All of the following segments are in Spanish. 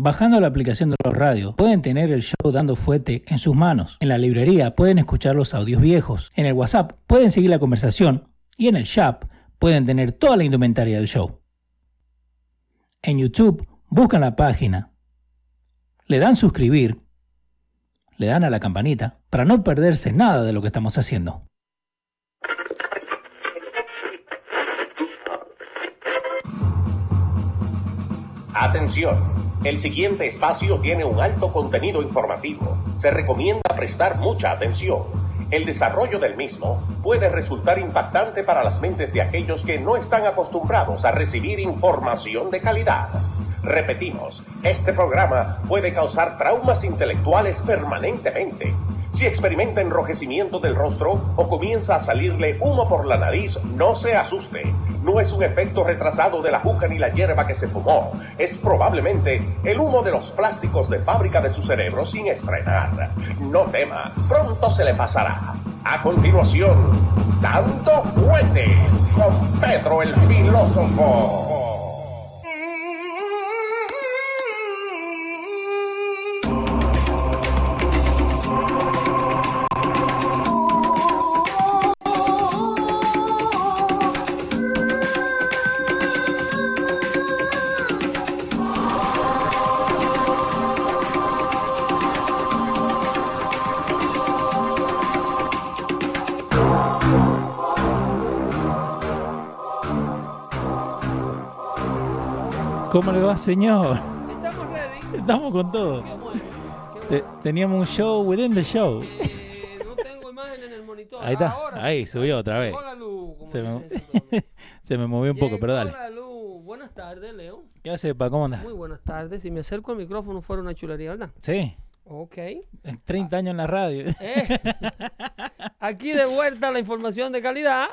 Bajando la aplicación de los radios, pueden tener el show dando fuete en sus manos. En la librería pueden escuchar los audios viejos. En el WhatsApp pueden seguir la conversación. Y en el shop pueden tener toda la indumentaria del show. En YouTube buscan la página, le dan suscribir, le dan a la campanita para no perderse nada de lo que estamos haciendo. Atención, el siguiente espacio tiene un alto contenido informativo. Se recomienda prestar mucha atención. El desarrollo del mismo puede resultar impactante para las mentes de aquellos que no están acostumbrados a recibir información de calidad. Repetimos, este programa puede causar traumas intelectuales permanentemente. Si experimenta enrojecimiento del rostro o comienza a salirle humo por la nariz, no se asuste. No es un efecto retrasado de la juca ni la hierba que se fumó. Es probablemente el humo de los plásticos de fábrica de su cerebro sin estrenar. No tema, pronto se le pasará. A continuación, Dando Fuete con Pedro el Filósofo. ¿Cómo le va, señor? Estamos ready. Estamos con todo. Qué bueno. Qué Te- bueno. teníamos un show within the show. Eh, no tengo imagen en el monitor. Ahí está, Ahora ahí, subió otra vez. La luz, Se me, se me movió un poco, pero dale. la luz. Buenas tardes, Leo. ¿Qué hace, pa? ¿Cómo andas? Muy buenas tardes. Si me acerco al micrófono fuera una chulería, ¿verdad? Sí, Ok. 30 años en la radio. Eh, aquí de vuelta la información de calidad.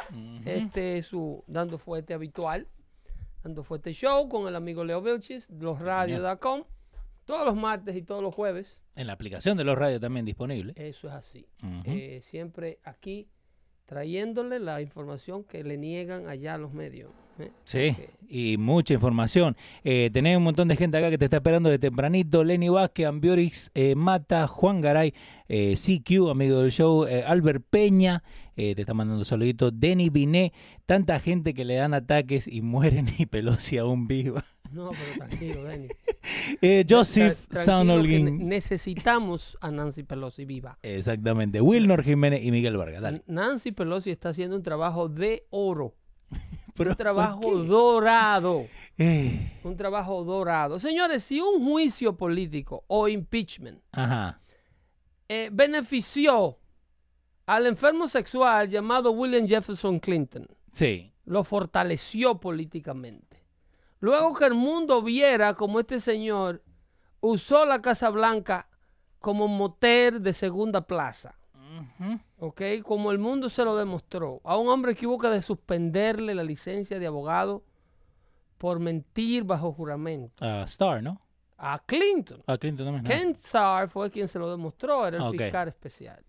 Este es su Dando Fuerte habitual. Dando Fuerte Show con el amigo Leo Vilchis, losradios.com. Todos los martes y todos los jueves. En la aplicación de los radios también disponible. Eso es así. Eh, siempre aquí trayéndole la información que le niegan allá a los medios. ¿eh? Sí, y mucha información. Eh, tenés un montón de gente acá que te está esperando de tempranito. Lenny Vázquez, Ambiorix, eh, Mata, Juan Garay, eh, CQ, amigo del show, Albert Peña, eh, te está mandando saluditos. Denny Biné, tanta gente que le dan ataques y mueren y Pelosi aún viva. No, pero tranquilo, Denny. Eh, Joseph ne- necesitamos a Nancy Pelosi viva. Exactamente. Wilnor Jiménez y Miguel Vargas. Dale. Nancy Pelosi está haciendo un trabajo de oro. Pero, Un ¿por trabajo dorado. Eh, Un trabajo dorado. Señores, si un juicio político o impeachment ajá. eh, benefició al enfermo sexual llamado William Jefferson Clinton, Sí. lo fortaleció políticamente. Luego que el mundo viera como este señor usó la Casa Blanca como motel de segunda plaza, Ujú. ¿ok? Como el mundo se lo demostró. A un hombre que de suspenderle la licencia de abogado por mentir bajo juramento. Ah, Star, ¿no? A Clinton. Ah, Clinton también. ¿no? Ken Starr fue quien se lo demostró, era el fiscal especial.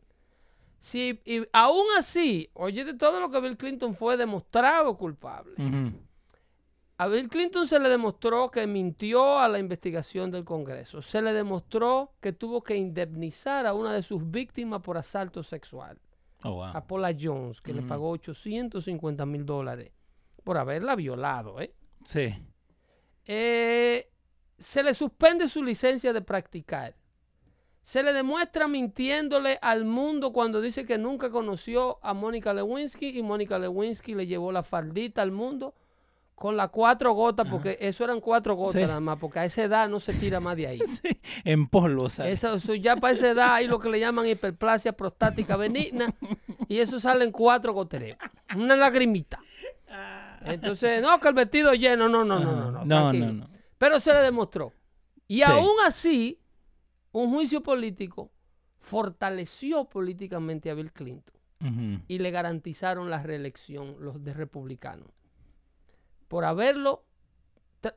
Si, y aún así, oye de todo lo que Bill Clinton fue demostrado culpable. A Bill Clinton se le demostró que mintió a la investigación del Congreso. Se le demostró que tuvo que indemnizar a una de sus víctimas por asalto sexual, Oh, wow. a Paula Jones, que le pagó 850 mil dólares por haberla violado. ¿eh? Sí. Eh, se le suspende su licencia de practicar. Se le demuestra mintiéndole al mundo cuando dice que nunca conoció a Mónica Lewinsky y Mónica Lewinsky le llevó la faldita al mundo con las cuatro gotas, porque eso eran cuatro gotas Sí. nada más, porque a esa edad no se tira más de ahí. Sí, en polvo, ¿sabes? Eso, eso ya para esa edad hay lo que le llaman hiperplasia prostática benigna y eso salen cuatro gotereos, una lagrimita. Entonces, no, que el vestido lleno, no, no, no, no, no. Ah. no, tranquilo. no, no. Pero se le demostró. Y Sí. aún así, un juicio político fortaleció políticamente a Bill Clinton y le garantizaron la reelección los de republicanos. Por haberlo,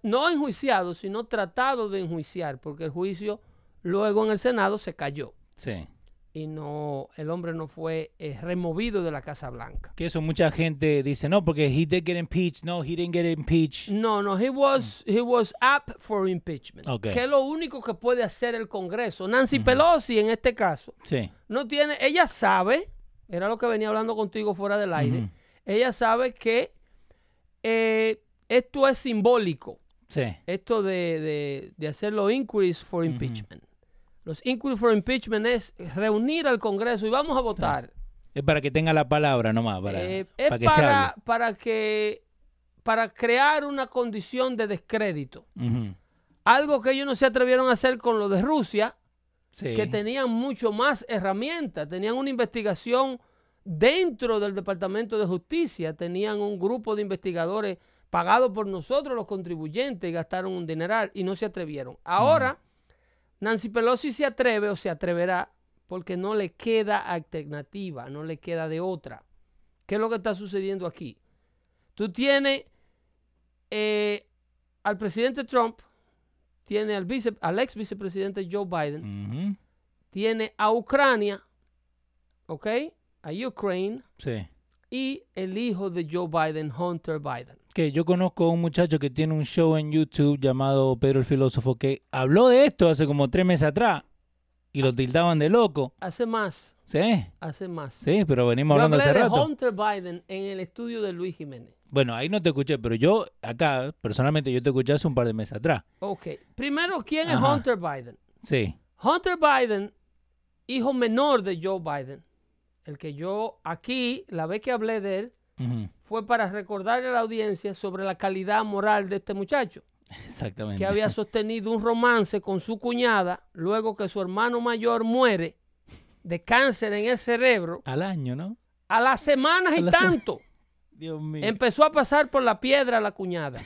no enjuiciado, sino tratado de enjuiciar, porque el juicio luego en el Senado se cayó. Sí. Y no el hombre no fue eh, removido de la Casa Blanca. Que eso mucha gente dice, no, porque he did get impeached. No, he didn't get impeached. No, no, he was he was up for impeachment. Que es lo único que puede hacer el Congreso. Nancy Pelosi en este caso Sí. no tiene, ella sabe, era lo que venía hablando contigo fuera del aire. Ella sabe que eh, esto es simbólico. Sí. esto de, de, de hacer los inquiries for impeachment. Los inquiries for impeachment es reunir al Congreso y vamos a votar. Es para que tenga la palabra nomás, para, Eh, es para que para, que para crear una condición de descrédito. Algo que ellos no se atrevieron a hacer con lo de Rusia, Sí. que tenían mucho más herramientas, tenían una investigación dentro del Departamento de Justicia, tenían un grupo de investigadores pagados por nosotros los contribuyentes y gastaron un dineral y no se atrevieron. Ahora, Nancy Pelosi se atreve o se atreverá porque no le queda alternativa, no le queda de otra. ¿Qué es lo que está sucediendo aquí? Tú tienes eh, al presidente Trump, tiene al, vice, al ex vicepresidente Joe Biden, tiene a Ucrania, ¿ok? A Ukraine Sí. y el hijo de Joe Biden, Hunter Biden. Que yo conozco a un muchacho que tiene un show en YouTube llamado Pedro el Filósofo que habló de esto hace como tres meses atrás y lo tildaban de loco. Hace más, Sí, hace más. sí, pero venimos Yo hablando hablé hace de rato. Hunter Biden en el estudio de Luis Jiménez. Bueno, ahí no te escuché, pero yo acá, personalmente, yo te escuché hace un par de meses atrás. Ok, primero, ¿quién Ajá. es Hunter Biden? Sí. Hunter Biden, hijo menor de Joe Biden, el que yo aquí, la vez que hablé de él, Fue para recordarle a la audiencia sobre la calidad moral de este muchacho. Exactamente. que había sostenido un romance con su cuñada luego que su hermano mayor muere de cáncer en el cerebro. Al año, ¿no? A las semanas A y la se- tanto Dios mío. empezó a pasar por la piedra la cuñada,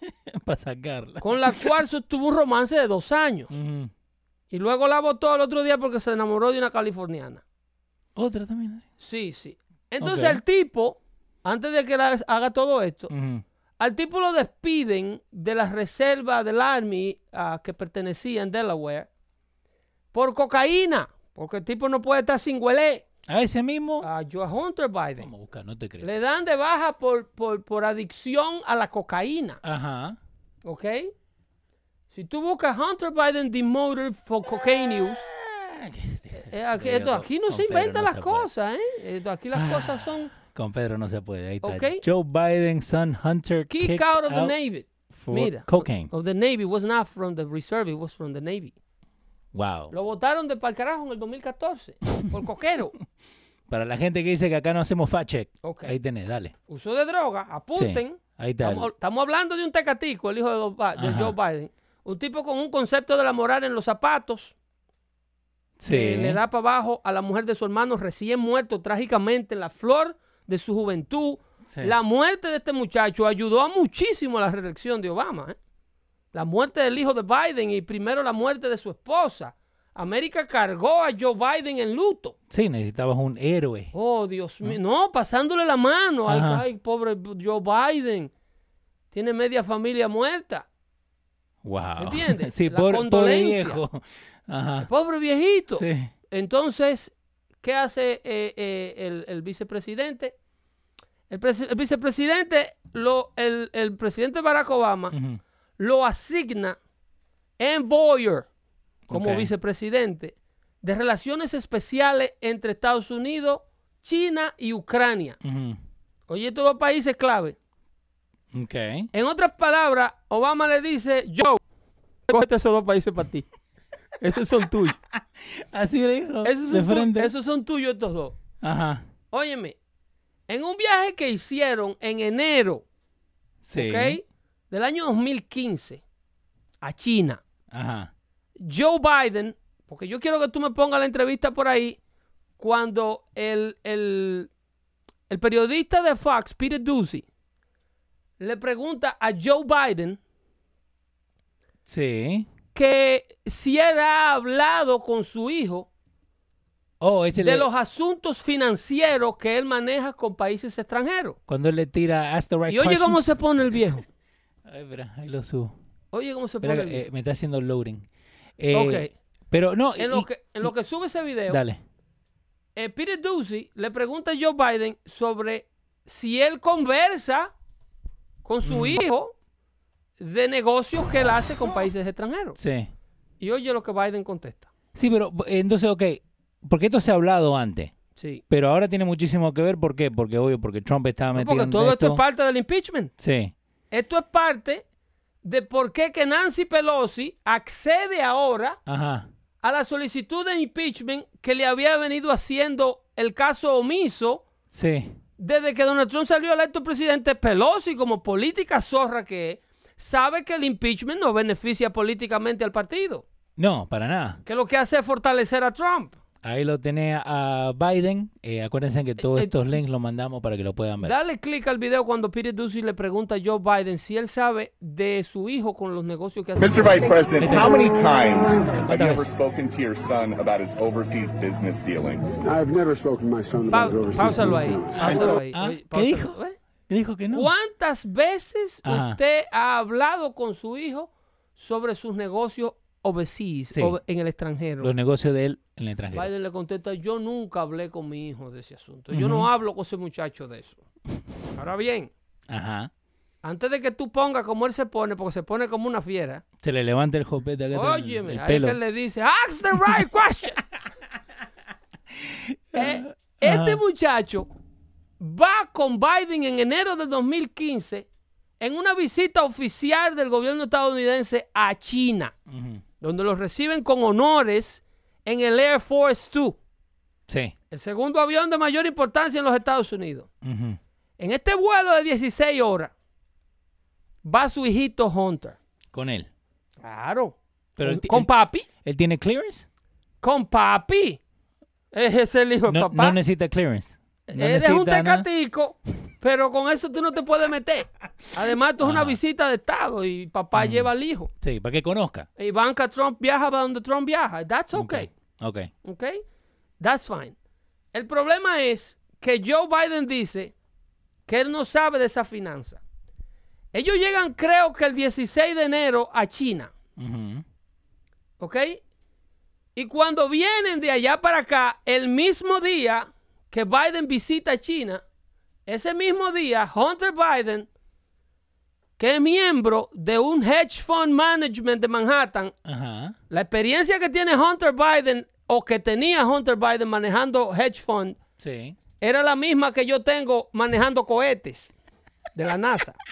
Para sacarla. con la cual sostuvo un romance de dos años. Y luego la votó el otro día porque se enamoró de una californiana. Otra también así. Sí, sí. Entonces el tipo, antes de que la- haga todo esto, al tipo lo despiden de la reserva del Army ah, que pertenecía en Delaware por cocaína, porque el tipo no puede estar sin huele. A ese mismo. A Joe Hunter Biden. Vamos a buscar, no te creo. Le dan de baja por, por, por adicción a la cocaína, Ajá. ¿ok? Si tú buscas Hunter Biden demoted for cocaine use, eh, aquí, esto- aquí no se inventan no las se cosas, ¿eh? Esto- aquí las cosas son Con Pedro no se puede. Ahí está. Ok. Joe Biden, son Hunter, kick kicked out of the Navy. for Mira, cocaine. of the Navy was not from the reserve, it was from the Navy. Wow. Lo votaron de pa'l carajo en el 2014 por coquero. Para la gente que dice que acá no hacemos fact check. Ok. Ahí tenés, dale. Uso de droga, Sí. apunten. Ahí está. Estamos, estamos hablando de un tecatico, el hijo de. Joe Biden. Un tipo con un concepto de la moral en los zapatos. Sí. que le da para abajo a la mujer de su hermano recién muerto trágicamente en la flor de su juventud. Sí. La muerte de este muchacho ayudó a muchísimo a la reelección de Obama. ¿eh? La muerte del hijo de Biden y primero la muerte de su esposa. América cargó a Joe Biden en luto. Sí, necesitabas un héroe. Oh, Dios mío. No, pasándole la mano. Ay, pobre Joe Biden. Tiene media familia muerta. Wow. ¿Entiendes? Sí, La pobre, pobre viejo. Ajá. Pobre viejito. Sí. Entonces, ¿qué hace eh, eh, el, el vicepresidente? El, presi- el vicepresidente, lo, el, el presidente Barack Obama lo asigna en Boyer como vicepresidente de relaciones especiales entre Estados Unidos, China y Ucrania. Oye, estos dos países clave. Ok. En otras palabras, Obama le dice, Joe, cógete esos dos países para ti. Esos son tuyos. Así dijo. Esos de son, tu- frente. esos son tuyos estos dos. Ajá. Óyeme, en un viaje que hicieron en enero. Del año 2015 a China, Ajá. Joe Biden, porque yo quiero que tú me pongas la entrevista por ahí, cuando el, el, el periodista de Fox, Peter Ducey, le pregunta a Joe Biden Sí. que si él ha hablado con su hijo Oh, ese de le- los asuntos financieros que él maneja con países extranjeros. cuando él le tira Ask the right Y oye questions. cómo se pone el viejo. Ay, espera, ahí lo subo. Oye cómo se Espera, pone el viejo. eh, me está haciendo loading. Eh, Ok. Pero no. En y- lo, que, en lo y- que sube ese video, Dale. eh, Peter Ducey le pregunta a Joe Biden sobre si él conversa con su hijo de negocios que él hace con países extranjeros. Sí. Y oye lo que Biden contesta. Sí, pero eh, entonces, ok, porque esto se ha hablado antes, Sí. pero ahora tiene muchísimo que ver, ¿por qué? Porque obvio, porque Trump estaba No, metido porque todo esto es parte del impeachment. Sí, Esto es parte de por qué que Nancy Pelosi accede ahora ajá, a la solicitud de impeachment que le había venido haciendo el caso omiso sí, desde que Donald Trump salió electo presidente. Pelosi, como política zorra que es, sabe que el impeachment no beneficia políticamente al partido, no, para nada. que lo que hace es fortalecer a Trump. Ahí lo tenés a Biden, eh, acuérdense que todos Eh, estos links los mandamos para que lo puedan ver. Dale clic al video cuando Peter Ducey le pregunta a Joe Biden si él sabe de su hijo con los negocios que hace. Mr. Vice President, how many times have you ¿Cuántas ever veces? spoken to your son about his overseas business dealings? I've never spoken to my son about his overseas páusalo ahí. business. Páusalo ahí. Ah, Oye, ¿qué dijo? ¿eh? Dijo que no. ¿Cuántas veces Ajá. usted ha hablado con su hijo sobre sus negocios overseas, Sí. o en el extranjero? Los negocios de él en el extranjero. Biden le contesta, yo nunca hablé con mi hijo de ese asunto. Yo no hablo con ese muchacho de eso. Ahora bien, Ajá. antes de que tú pongas como él se pone, porque se pone como una fiera, Se le levanta el jopete óyeme, el ahí pelo. que él le dice, ask the right question. Eh, este muchacho va con Biden en enero de 2015 en una visita oficial del gobierno estadounidense a China, donde los reciben con honores en el Air Force 2, Sí. el segundo avión de mayor importancia en los Estados Unidos. En este vuelo de 16 horas va su hijito Hunter. Con él. Claro. Pero con, él- papi. ¿Él tiene clearance? Con papi. Ese es el hijo de No, papá. no necesita clearance. No Eres un nada. tecatico, pero con eso tú no te puedes meter. Además, esto es una Ajá. visita de Estado y papá lleva al hijo. Sí, para que conozca. Ivanka Trump viaja para donde Trump viaja. That's okay. Ok. ok. That's fine. El problema es que Joe Biden dice que él no sabe de esa finanza. Ellos llegan, creo que el 16 de enero a China. Ujú. ¿Ok? Y cuando vienen de allá para acá, el mismo día que Biden visita China, ese mismo día, Hunter Biden, que es miembro de un hedge fund management de Manhattan, Ajá. la experiencia que tiene Hunter Biden o que tenía Hunter Biden manejando hedge fund Sí. era la misma que yo tengo manejando cohetes de la NASA.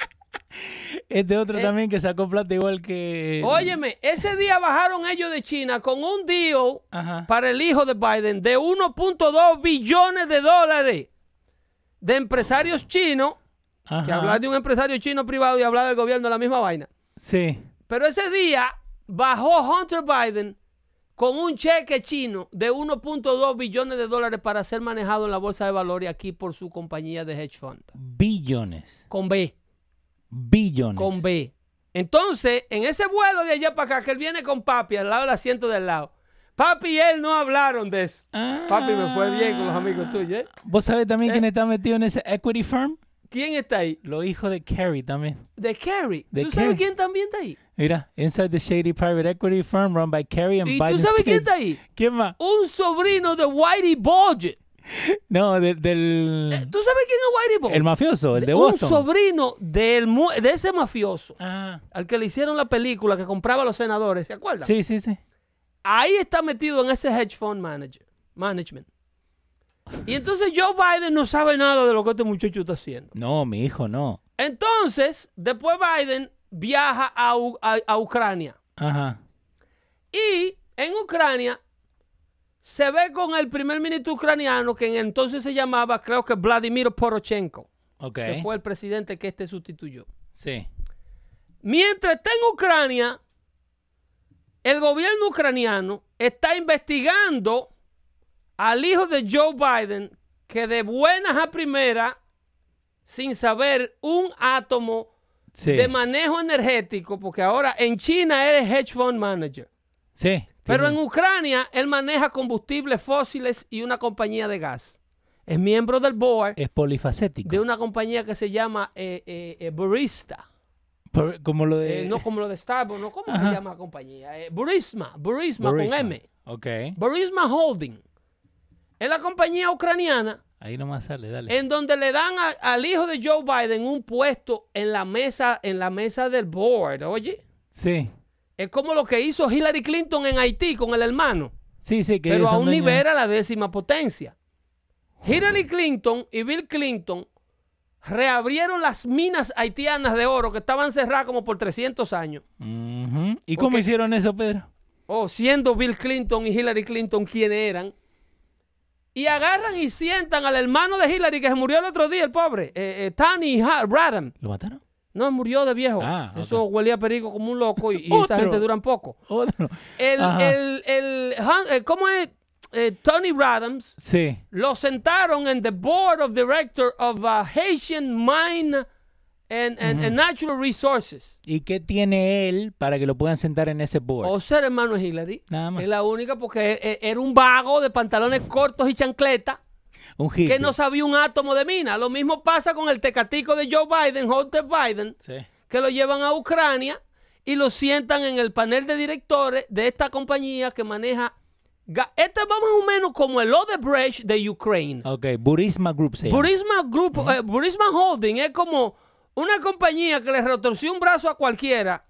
Este otro Eh. también que sacó plata igual que... Óyeme, ese día bajaron ellos de China con un deal Ajá. para el hijo de Biden de 1.2 billones de dólares de empresarios chinos, que hablar de un empresario chino privado y hablar del gobierno es la misma vaina. Sí. Pero ese día bajó Hunter Biden con un cheque chino de 1.2 billones de dólares para ser manejado en la bolsa de valores aquí por su compañía de hedge fund. Billones. Con B, Billones. con B. Entonces, en ese vuelo de allá para acá, que él viene con papi al lado del asiento del lado, papi y él no hablaron de eso. Ah. Papi me fue bien con los amigos tuyos, ¿eh? ¿Vos sabés también quién está metido en ese equity firm? ¿Quién está ahí? Los hijos de Kerry también. De Kerry. ¿Tú sabes quién también está ahí? Mira, inside the shady private equity firm run by Kerry and ¿Y tú sabes quién está ahí? ¿Quién más? Un sobrino de Whitey Bulger. No, de- del... ¿Tú sabes quién es Whitey Bulger? el mafioso, el de Un Boston. sobrino del mu- de ese mafioso Ah, al que le hicieron la película que compraba a los senadores, ¿se acuerdan? sí, sí, sí. Ahí está metido en ese hedge fund manager, management. Y entonces Joe Biden no sabe nada de lo que este muchacho está haciendo. No, mi hijo no. Entonces, después Biden viaja a, U- a- a Ucrania. Ajá. Y en Ucrania se ve con el primer ministro ucraniano que en entonces se llamaba, creo que Vladimir Poroshenko, Ok. que fue el presidente que este sustituyó. Sí. Mientras está en Ucrania, el gobierno ucraniano está investigando al hijo de Joe Biden que de buenas a primeras, sin saber un átomo Sí. de manejo energético, porque ahora en China eres hedge fund manager. Sí. Pero en Ucrania él maneja combustibles fósiles y una compañía de gas. Es miembro del board Es polifacético. de una compañía que se llama eh, eh, eh. Por- como lo de... Eh, no como lo de Starbucks, ¿no? ¿Cómo Ajá. se llama la compañía? Burisma, Burisma, Burisma. con M. Ok. Burisma Holding. Es la compañía ucraniana Ahí nomás sale, dale. en donde le dan a- al hijo de Joe Biden un puesto en la mesa, en la mesa del board, oye. Sí, Es como lo que hizo Hillary Clinton en Haití con el hermano, sí, sí. Que pero ellos a son un dueños- nivel a la décima potencia. Hillary Clinton y Bill Clinton reabrieron las minas haitianas de oro que estaban cerradas como por 300 años. ¿Y cómo hicieron eso, Pedro? o siendo Bill Clinton y Hillary Clinton quienes eran, y agarran y sientan al hermano de Hillary que se murió el otro día, el pobre, eh, eh, Tony Ha- Radham. ¿Lo mataron? No, murió de viejo. Ah, Eso huelía a perico como un loco y, y esa gente duran poco. Otro. El, el, el, Han- eh, ¿cómo es? Eh, Tony Radams Sí. lo sentaron en the board of director of uh, Haitian Mine and, and- and Natural Resources. ¿Y qué tiene él para que lo puedan sentar en ese board? O ser hermano Hillary. Nada más. Es la única porque e- e- era un vago de pantalones cortos y chancleta un que no sabía un átomo de mina. Lo mismo pasa con el tecatico de Joe Biden, Hunter Biden, Sí. que lo llevan a Ucrania y lo sientan en el panel de directores de esta compañía que maneja. Este va más o menos como el Odebrecht de Ucrania. Ok, Burisma Group se. Burisma Group, eh, Burisma Holding es como una compañía que le retorció un brazo a cualquiera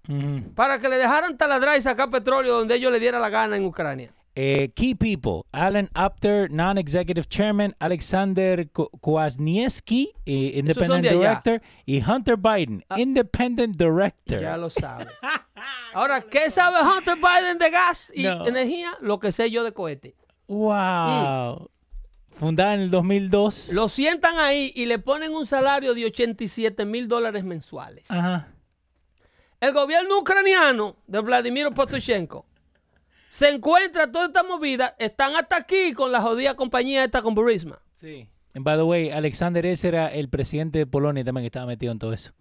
para que le dejaran taladrar y sacar petróleo donde ellos le diera la gana en Ucrania. Eh, key people: Alan Apter, non-executive chairman, Alexander Kwasniewski, eh, independent director, y Hunter Biden, independent director. Ya lo sabe. Ahora, ¿qué sabe Hunter Biden de gas y No. energía? Lo que sé yo de cohete. Wow. Fundada en el 2002. Lo sientan ahí y le ponen un salario de 87 mil dólares mensuales. Ajá. El gobierno ucraniano de Vladimir Potoshenko se encuentra toda esta movida. Están hasta aquí con la jodida compañía esta con Burisma. Sí. And by the way, Alexander ese era el presidente de Polonia también que estaba metido en todo eso.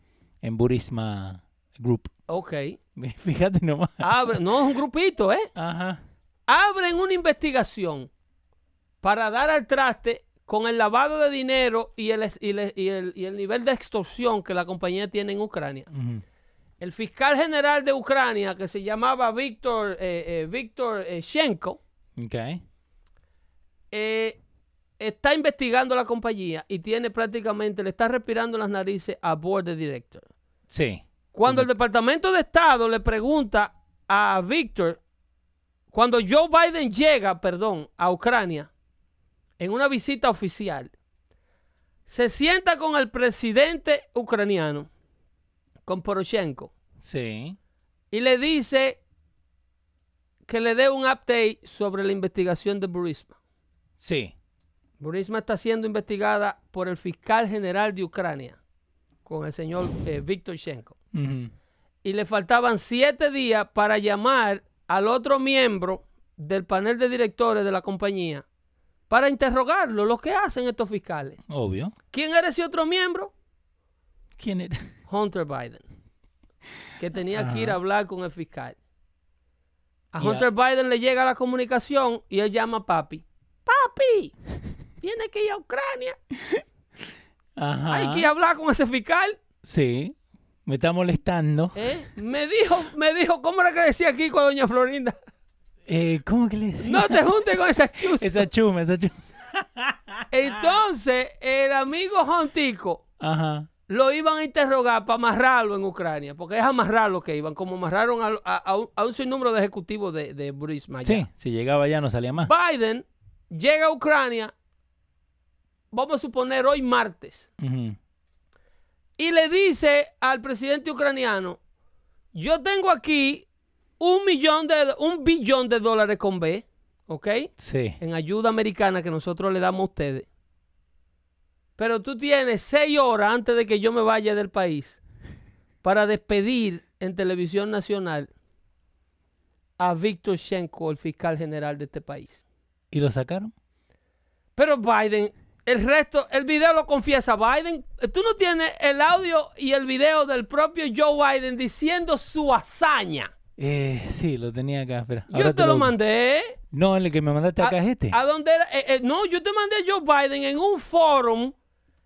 En Burisma Group. Ok. Fíjate nomás. Abre, no es un grupito, ¿eh? Ajá. abren una investigación para dar al traste con el lavado de dinero y el, y el- y el- y el nivel de extorsión que la compañía tiene en Ucrania. El fiscal general de Ucrania, que se llamaba Víctor eh, eh, Víctor eh, Shenko, eh, está investigando la compañía y tiene prácticamente, le está respirando las narices a board de director. Sí. Cuando el Departamento de Estado le pregunta a Víctor, cuando Joe Biden llega, perdón, a Ucrania, en una visita oficial, se sienta con el presidente ucraniano, con Poroshenko, Sí. y le dice que le dé un update sobre la investigación de Burisma. Sí. Burisma está siendo investigada por el fiscal general de Ucrania, con el señor eh, Víctor Shenko. Y le faltaban siete días para llamar al otro miembro del panel de directores de la compañía para interrogarlo, lo que hacen estos fiscales. Obvio. ¿Quién era ese otro miembro? ¿Quién era? Hunter Biden, que tenía que ir a hablar con el fiscal. A- Hunter Biden le llega la comunicación y él llama a papi. Papi, tiene que ir a Ucrania. Ajá. Hay que ir a hablar con ese fiscal. Sí. Me está molestando. ¿eh? Me dijo, me dijo, ¿cómo era que decía aquí con doña Florinda? Eh, ¿Cómo que le decía? No te juntes con esa chuza. Esa chuma, esa chuma. Entonces, el amigo Hontico Ajá. lo iban a interrogar para amarrarlo en Ucrania, porque es amarrarlo que iban, como amarraron a, a- a un, a un sinnúmero de ejecutivos de, de allá. Sí, si llegaba ya no salía más. Biden llega a Ucrania, vamos a suponer hoy martes, y le dice al presidente ucraniano, yo tengo aquí un millón de, un billón de dólares con B, ¿ok? Sí. en ayuda americana que nosotros le damos a ustedes. Pero tú tienes seis horas antes de que yo me vaya del país para despedir en televisión nacional a Víctor Shenko, el fiscal general de este país. ¿Y lo sacaron? Pero Biden, el resto, el video lo confiesa Biden. Tú no tienes el audio y el video del propio Joe Biden diciendo su hazaña. Eh, sí, lo tenía acá. Espera. Yo te lo mandé. No, el que me mandaste acá es este. ¿A dónde era? Eh, eh, no, yo te mandé a Joe Biden en un fórum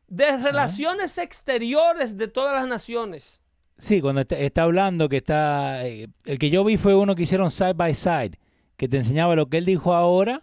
de relaciones exteriores de todas las naciones. Sí, cuando está, está hablando que está... eh, el que yo vi fue uno que hicieron side by side, que te enseñaba lo que él dijo ahora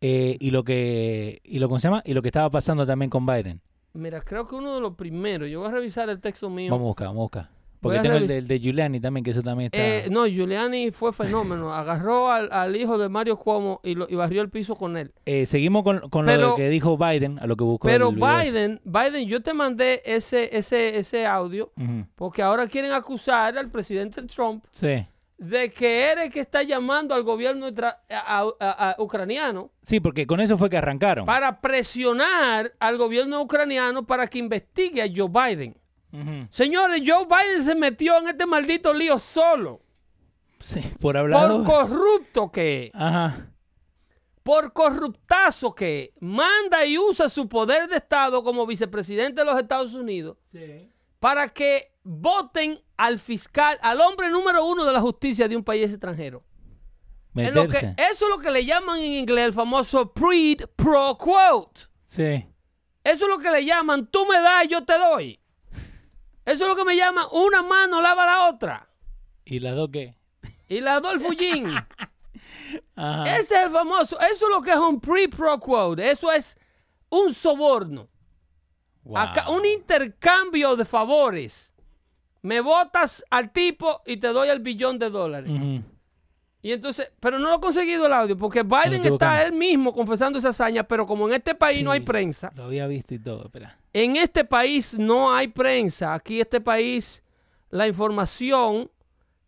eh, y lo que y lo ¿cómo se llama y lo que estaba pasando también con Biden. Mira, creo que uno de los primeros, yo voy a revisar el texto mío. Vamos a buscar, vamos a buscar. Porque tengo el de, el de Giuliani también, que eso también está. Eh, no, Giuliani fue fenómeno. Agarró al, al hijo de Mario Cuomo y, lo, y barrió el piso con él. Eh, seguimos con, con lo Pero- de que dijo Biden, a lo que buscó. Pero el. Biden, Biden, yo te mandé ese, ese, ese audio porque ahora quieren acusar al presidente Trump Sí. de que eres el que está llamando al gobierno tra- a- a- a- a ucraniano Sí, porque con eso fue que arrancaron. para presionar al gobierno ucraniano para que investigue a Joe Biden. Señores, Joe Biden se metió en este maldito lío solo. Sí, por hablar. Por corrupto que. Ajá. por corruptazo que manda y usa su poder de Estado como vicepresidente de los Estados Unidos para que voten al fiscal, al hombre número uno de la justicia de un país extranjero. Lo que- eso es lo que le llaman en inglés el famoso prid pro quote. Sí. Eso es lo que le llaman, tú me das, yo te doy. Eso es lo que me llaman, una mano lava la otra. ¿Y las dos qué? Y la doy el fullín. Ese es el famoso, eso es lo que es un pre pro quote. Eso es un soborno. Wow. Acá, un intercambio de favores. Me votas al tipo y te doy el billón de dólares. Y entonces, pero no lo he conseguido el audio, porque Biden está él mismo confesando esa hazaña, pero como en este país no hay prensa, Lo había visto y todo, espera. en este país no hay prensa. Aquí este país, la información,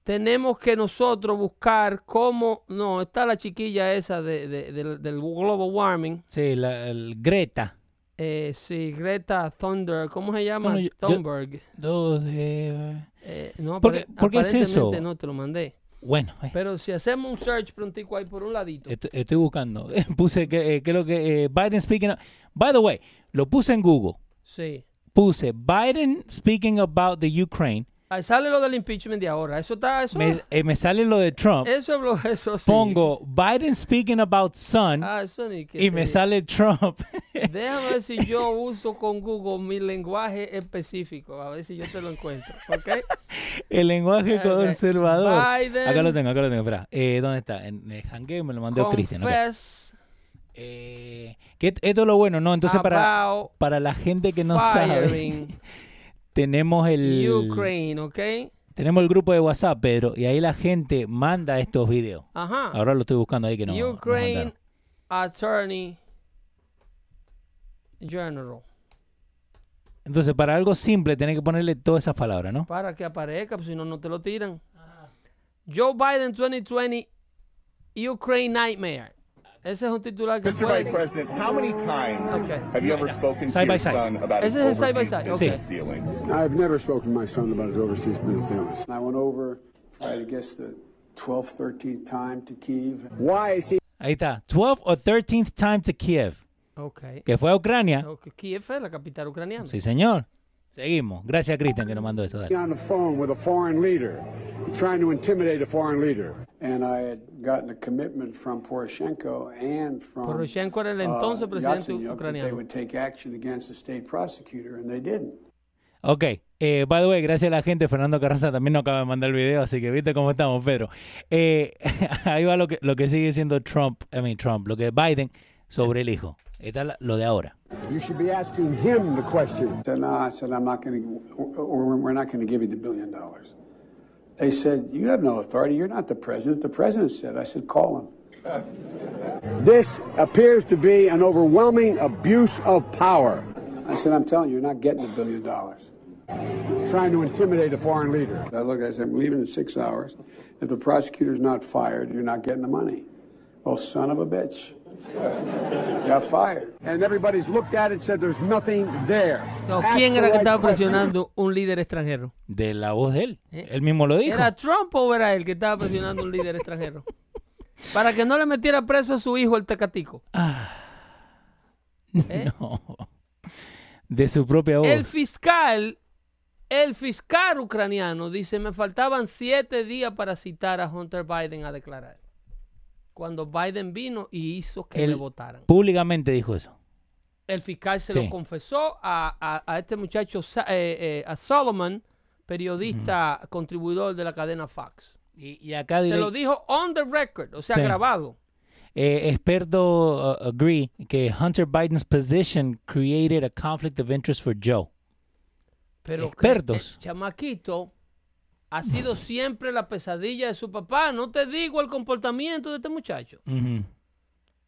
tenemos que nosotros buscar cómo, no, está la chiquilla esa de- de- del, del global warming. Sí, la, el Greta. Eh, sí, Greta Thunder, ¿cómo se llama? Bueno, yo- yo- Thunberg. Dos de... Eh, no, ¿Por por qué es eso? aparentemente No, te lo mandé. Bueno, eh, Pero si hacemos un search prontico ahí por un ladito. estoy, estoy buscando. Puse que eh, creo que eh, Biden speaking... By the way, lo puse en Google. Sí. Puse Biden speaking about the Ukraine. Ahí sale lo del impeachment de ahora. Eso está, eso, Me, eh, me sale lo de Trump. eso es lo, eso sí. Pongo Biden speaking about sun Ah, eso ni que y me sale Trump. Déjame ver si yo uso con Google mi lenguaje específico. A ver si yo te lo encuentro. ¿Ok? El lenguaje conservador. Biden Acá lo tengo, acá lo tengo. Espera, eh, ¿dónde está? En el hangueo me lo mandó Cristian. ok. confess Eh, que esto es lo bueno, ¿no? Entonces, para, para la gente que no sabe, tenemos el, Ukraine, ¿ok? tenemos el grupo de WhatsApp, Pedro, y ahí la gente manda estos videos. Ajá. Ahora lo estoy buscando ahí que no. Ukraine. Attorney General. Entonces, para algo simple, tenés que ponerle todas esas palabras, ¿no? Para que aparezca, pues, si no, no te lo tiran. Joe Biden 2020 Ukraine Nightmare. Ese es un titular que Mr. Vice puede... President, how many times Okay. have you ever spoken Side to your side. son about his Ese es el side by overseas side, business okay. dealings? I've never spoken to my son about his overseas business dealings. I went over, I guess, the 12th, 13th time to Kiev. Why is he Ahí está. 12 or 13th time to Kiev, Ok. que fue a Ucrania. Ok, Kiev es la capital ucraniana. Sí, señor. Seguimos. Gracias Cristian que nos mandó eso. dale. on the phone with a foreign leader, trying to intimidate a foreign leader? And I had gotten a commitment from Poroshenko and from Poroshenko era el uh, entonces presidente Yatsenyuk that they ucraniano. would take action against the state prosecutor, and they didn't. Ok, eh, by the way, gracias a la gente, Fernando Carranza también nos acaba de mandar el video, así que viste cómo estamos, Pedro. Eh, ahí va lo que, lo que sigue siendo Trump, I mean Trump, lo que es Biden sobre el hijo. Está lo de ahora. You should be asking him the question. I said, no, I said, I'm not going to, we're not going to give you the billion dollars. They said, you have no authority. You're not the president. The president said, I said, call him. This appears to be an overwhelming abuse of power. I said, I'm telling you, you're not getting the billion dollars. Trying to intimidate a foreign leader. I looked, I said, I'm leaving in six hours. If the prosecutor's not fired, you're not getting the money. Oh, son of a bitch. Got fired. And everybody's looked at it and said there's nothing there. So, Ask ¿Quién era que estaba presionando un líder extranjero? De la voz de él. Eh, Él mismo lo dijo. ¿Era Trump o era él que estaba presionando un líder extranjero? Para que no le metiera preso a su hijo el tecatico. ¿Eh? No. De su propia voz. El fiscal, el fiscal ucraniano dice, me faltaban siete días para citar a Hunter Biden a declarar. Cuando Biden vino y hizo que Él le votaran. Públicamente dijo eso. El fiscal se Sí. lo confesó a, a- a este muchacho, eh, eh, a Solomon, periodista contribuidor de la cadena Fox. Y, y acá Se lo dijo on the record, o sea, Sí. grabado. eh, expertos uh, agree que Hunter Biden's position created a conflict of interest for Joe. Pero que Expertos. el chamaquito ha sido siempre la pesadilla de su papá. No te digo el comportamiento de este muchacho.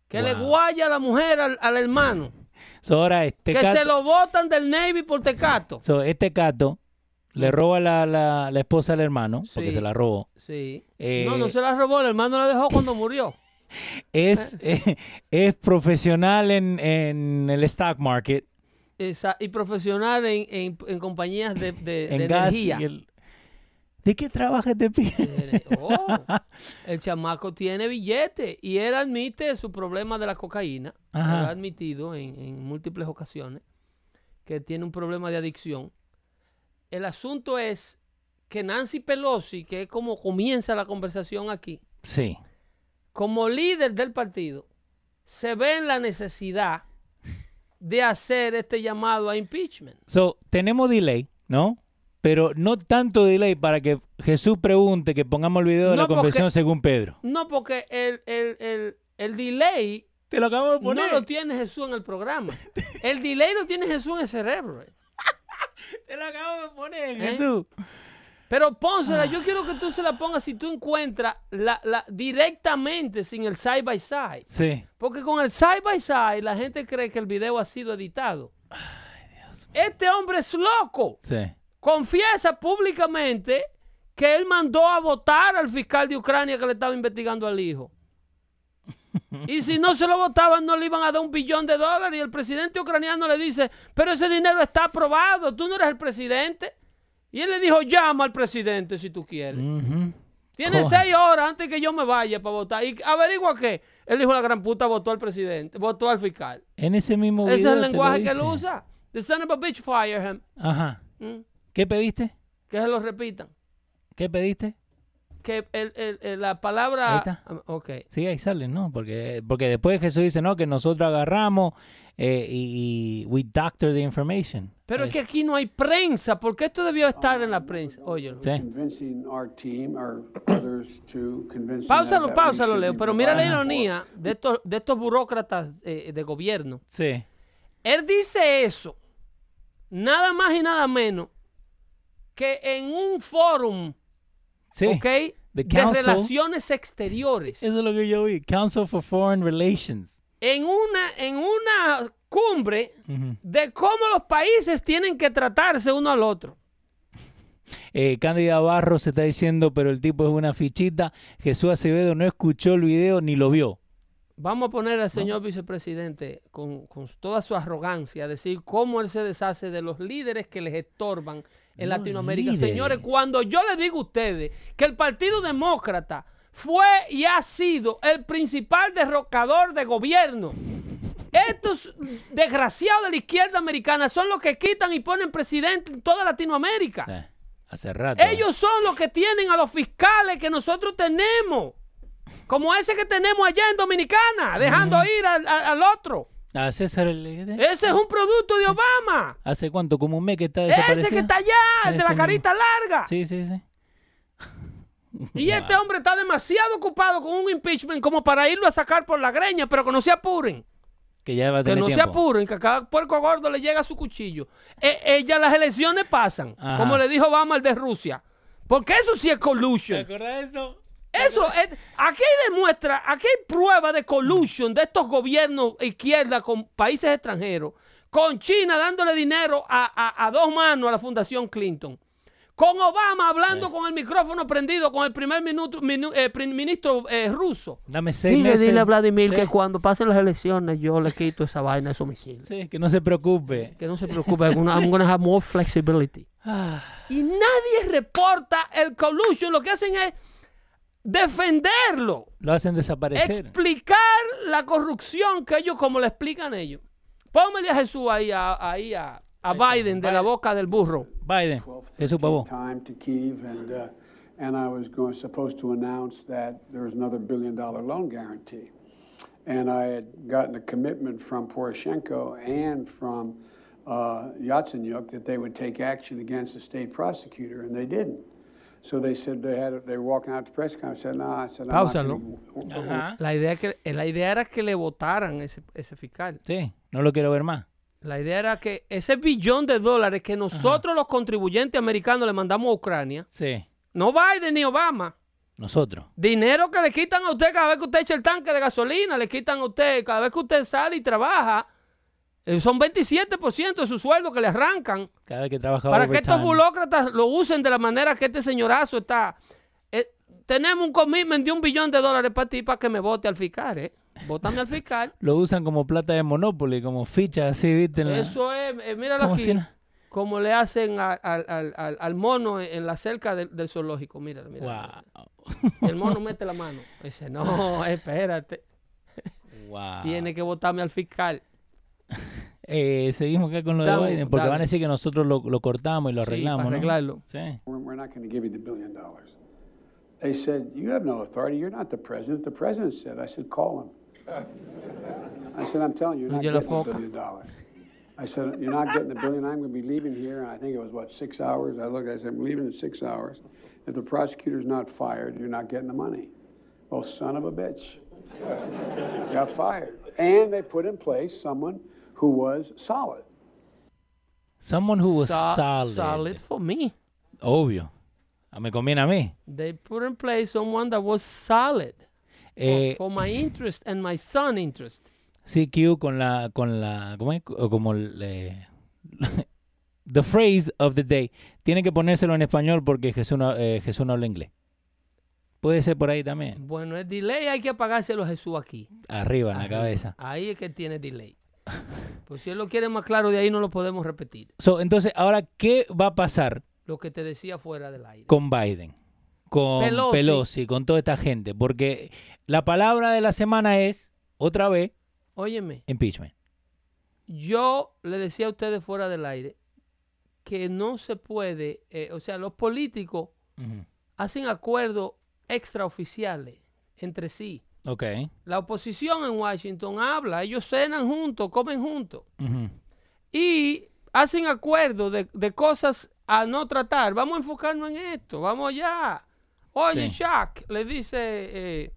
Que le guaya a la mujer al, al hermano. So, ahora este que cato, se lo botan del Navy por tecato. so, este cato le roba la, la, la esposa al hermano, porque se la robó. Sí. Eh, no, no se la robó. El hermano la dejó cuando murió. Es, eh, es profesional en, en el stock market, Esa- y profesional en, en- en compañías de, de- y energía. el- ¿De qué trabaja este pibe? Oh, el chamaco tiene billete y él admite su problema de la cocaína. Él ha admitido en, en múltiples ocasiones que tiene un problema de adicción. El asunto es que Nancy Pelosi, que es como comienza la conversación aquí, Sí. como líder del partido, se ve en la necesidad de hacer este llamado a impeachment. So, tenemos delay, ¿no? Pero no tanto delay para que Jesús pregunte que pongamos el video de No, la confesión porque- según Pedro. No, porque el, el, el, el delay Te lo acabo de no lo tiene Jesús en el programa. El delay lo tiene Jesús en el cerebro. eh. Te lo acabo de poner, ¿Eh? Jesús. Pero pónsela, yo quiero que tú se la pongas si tú encuentras la, la, directamente sin el side by side. Sí. Porque con el side by side la gente cree que el video ha sido editado. Este hombre es loco. Sí. Confiesa públicamente que él mandó a votar al fiscal de Ucrania que le estaba investigando al hijo. Y si no se lo votaban, no le iban a dar un billón de dólares. Y el presidente ucraniano le dice, pero ese dinero está aprobado, tú no eres el presidente. Y él le dijo, llama al presidente si tú quieres. Tienes Coge. seis horas antes que yo me vaya para votar. Y averigua qué. Él dijo, la gran puta votó al presidente, votó al fiscal. En ese mismo video. Ese es el lenguaje que él usa. The son of a bitch fire him. Ajá. Mm. ¿Qué pediste? Que se lo repitan. ¿Qué pediste? Que el, el- el- la Ahí palabra... está. Ah, Ok. Sí, ahí sale, ¿no? Porque, porque después Jesús dice, no, que nosotros agarramos eh, y, y we doctor the information. Pero es que aquí no hay prensa, porque esto debió estar en la prensa. Oye, Sí. Páusalo, páusalo, Leo. Pero mira la ironía de estos, de estos burócratas eh, de gobierno. Sí. Él dice eso, nada más y nada menos, que en un fórum, De relaciones exteriores. Eso es lo que yo vi. Council for Foreign Relations. En una, en una cumbre de cómo los países tienen que tratarse uno al otro. Eh, Cándida Barros se está diciendo, pero el tipo es una fichita. Jesús Acevedo no escuchó el video ni lo vio. Vamos a poner al señor vicepresidente con, con toda su arrogancia a decir cómo él se deshace de los líderes que les estorban en Latinoamérica. Señores, cuando yo les digo a ustedes que el Partido Demócrata fue y ha sido el principal derrocador de gobierno, estos desgraciados de la izquierda americana son los que quitan y ponen presidente en toda Latinoamérica. Hace rato. Ellos son los que tienen a los fiscales que nosotros tenemos. Como ese que tenemos allá en Dominicana, dejando ir al, al- al otro. A César el- Ese es un producto de Obama. ¿Hace cuánto? Como un mes que está desaparecido. Ese que está allá, el de la carita larga. Sí, sí, sí. Y este hombre está demasiado ocupado con un impeachment como para irlo a sacar por la greña, pero que no se apuren. Que ya va a Que tener no se apuren, que a cada puerco gordo le llega su cuchillo. Eh, eh, ya las elecciones pasan, Ajá. como le dijo Obama al de Rusia. Porque eso sí es ¿Te collusion. acuerdas de eso? Eso, es- aquí demuestra, aquí hay prueba de collusion de estos gobiernos izquierda con países extranjeros, con China dándole dinero a, a- a dos manos a la Fundación Clinton, con Obama hablando con el micrófono prendido con el primer minuto, minu- eh, prim- ministro eh, ruso. Dame seis Dile, meses. dile a Vladimir Sí. que cuando pasen las elecciones yo le quito esa vaina de esos misiles. Sí, que no se preocupe. Que no se preocupe, I'm gonna, I'm gonna have more flexibility. Ah, Y nadie reporta el collusion, lo que hacen es defenderlo. lo hacen desaparecer. explicar la corrupción que ellos como le explican ellos. Póngale a Jesús ahí a, ahí a, a Biden de la boca del burro. Biden, Jesús Pavó. time to Kiev, and uh, and I was going supposed to announce that there was another billion dollar loan guarantee, and I had gotten a commitment from Poroshenko and from uh, Yatsenyuk that they would take action against the state prosecutor, and they didn't. Páusalo. not gonna- Ajá. La idea, que, eh, la idea era que le votaran ese, ese fiscal. Sí, no lo quiero ver más. La idea era que ese billón de dólares que nosotros los contribuyentes americanos le mandamos a Ucrania, Sí, no Biden ni Obama, nosotros. dinero que le quitan a usted cada vez que usted echa el tanque de gasolina, le quitan a usted cada vez que usted sale y trabaja, son 27% de su sueldo que le arrancan Cada vez que trabaja para que estos burócratas lo usen de la manera que este señorazo está. Eh, tenemos un commitment de un billón de dólares para ti para que me vote al fiscal, ¿eh? Vótame al fiscal. Lo usan como plata de Monopoly, como ficha así, ¿viste? La- Eso es, eh, míralo ¿Cómo aquí, como le hacen a- al- al- al- al mono en la cerca del, del zoológico. Míralo. Wow. El mono mete la mano. Dice, no, espérate, wow. tiene que votarme al fiscal. Eh, seguimos acá con lo de Biden, porque dale. van a decir que nosotros lo, lo cortamos y lo Sí, arreglamos, para ¿no? Sí. We're we're not going to give you the billion dollars. They said, You have no authority. You're not the president. The president said, I said, Call him. I said, I'm telling you, you're not getting the billion dollars. I said, You're not getting the billion. I'm going to be leaving here. And I think it was, what, six hours? I looked, I said, I'm leaving in six hours. If the prosecutor's not fired, you're not getting the money. Well, son of a bitch. Got fired. And they put in place someone who was solid. Someone who was So- solid. solid for me. Obvio. Ah, Me conviene a mí. They put in place someone that was solid for, Eh, for my interest and my son interest. CQ con la, con la, ¿cómo es? Como el, eh, the phrase of the day. Tiene que ponérselo en español porque Jesús no, eh, Jesús no habla inglés. Puede ser por ahí también. Bueno, el delay hay que apagárselo a Jesús aquí. Arriba, en la cabeza. Ahí es que tiene delay. Pues si él lo quiere más claro, de ahí no lo podemos repetir. So, entonces, ahora, ¿qué va a pasar Lo que te decía fuera del aire. con Biden? Con Pelosi. Pelosi. con toda esta gente. Porque la palabra de la semana es, otra vez, Óyeme, impeachment. yo le decía a ustedes fuera del aire que no se puede, eh, o sea, los políticos hacen acuerdos extraoficiales entre sí. Ok. La oposición en Washington habla, ellos cenan juntos, comen juntos y hacen acuerdos de, de cosas a no tratar. Vamos a enfocarnos en esto, vamos allá. Oye, Sí. Shaq, le dice eh,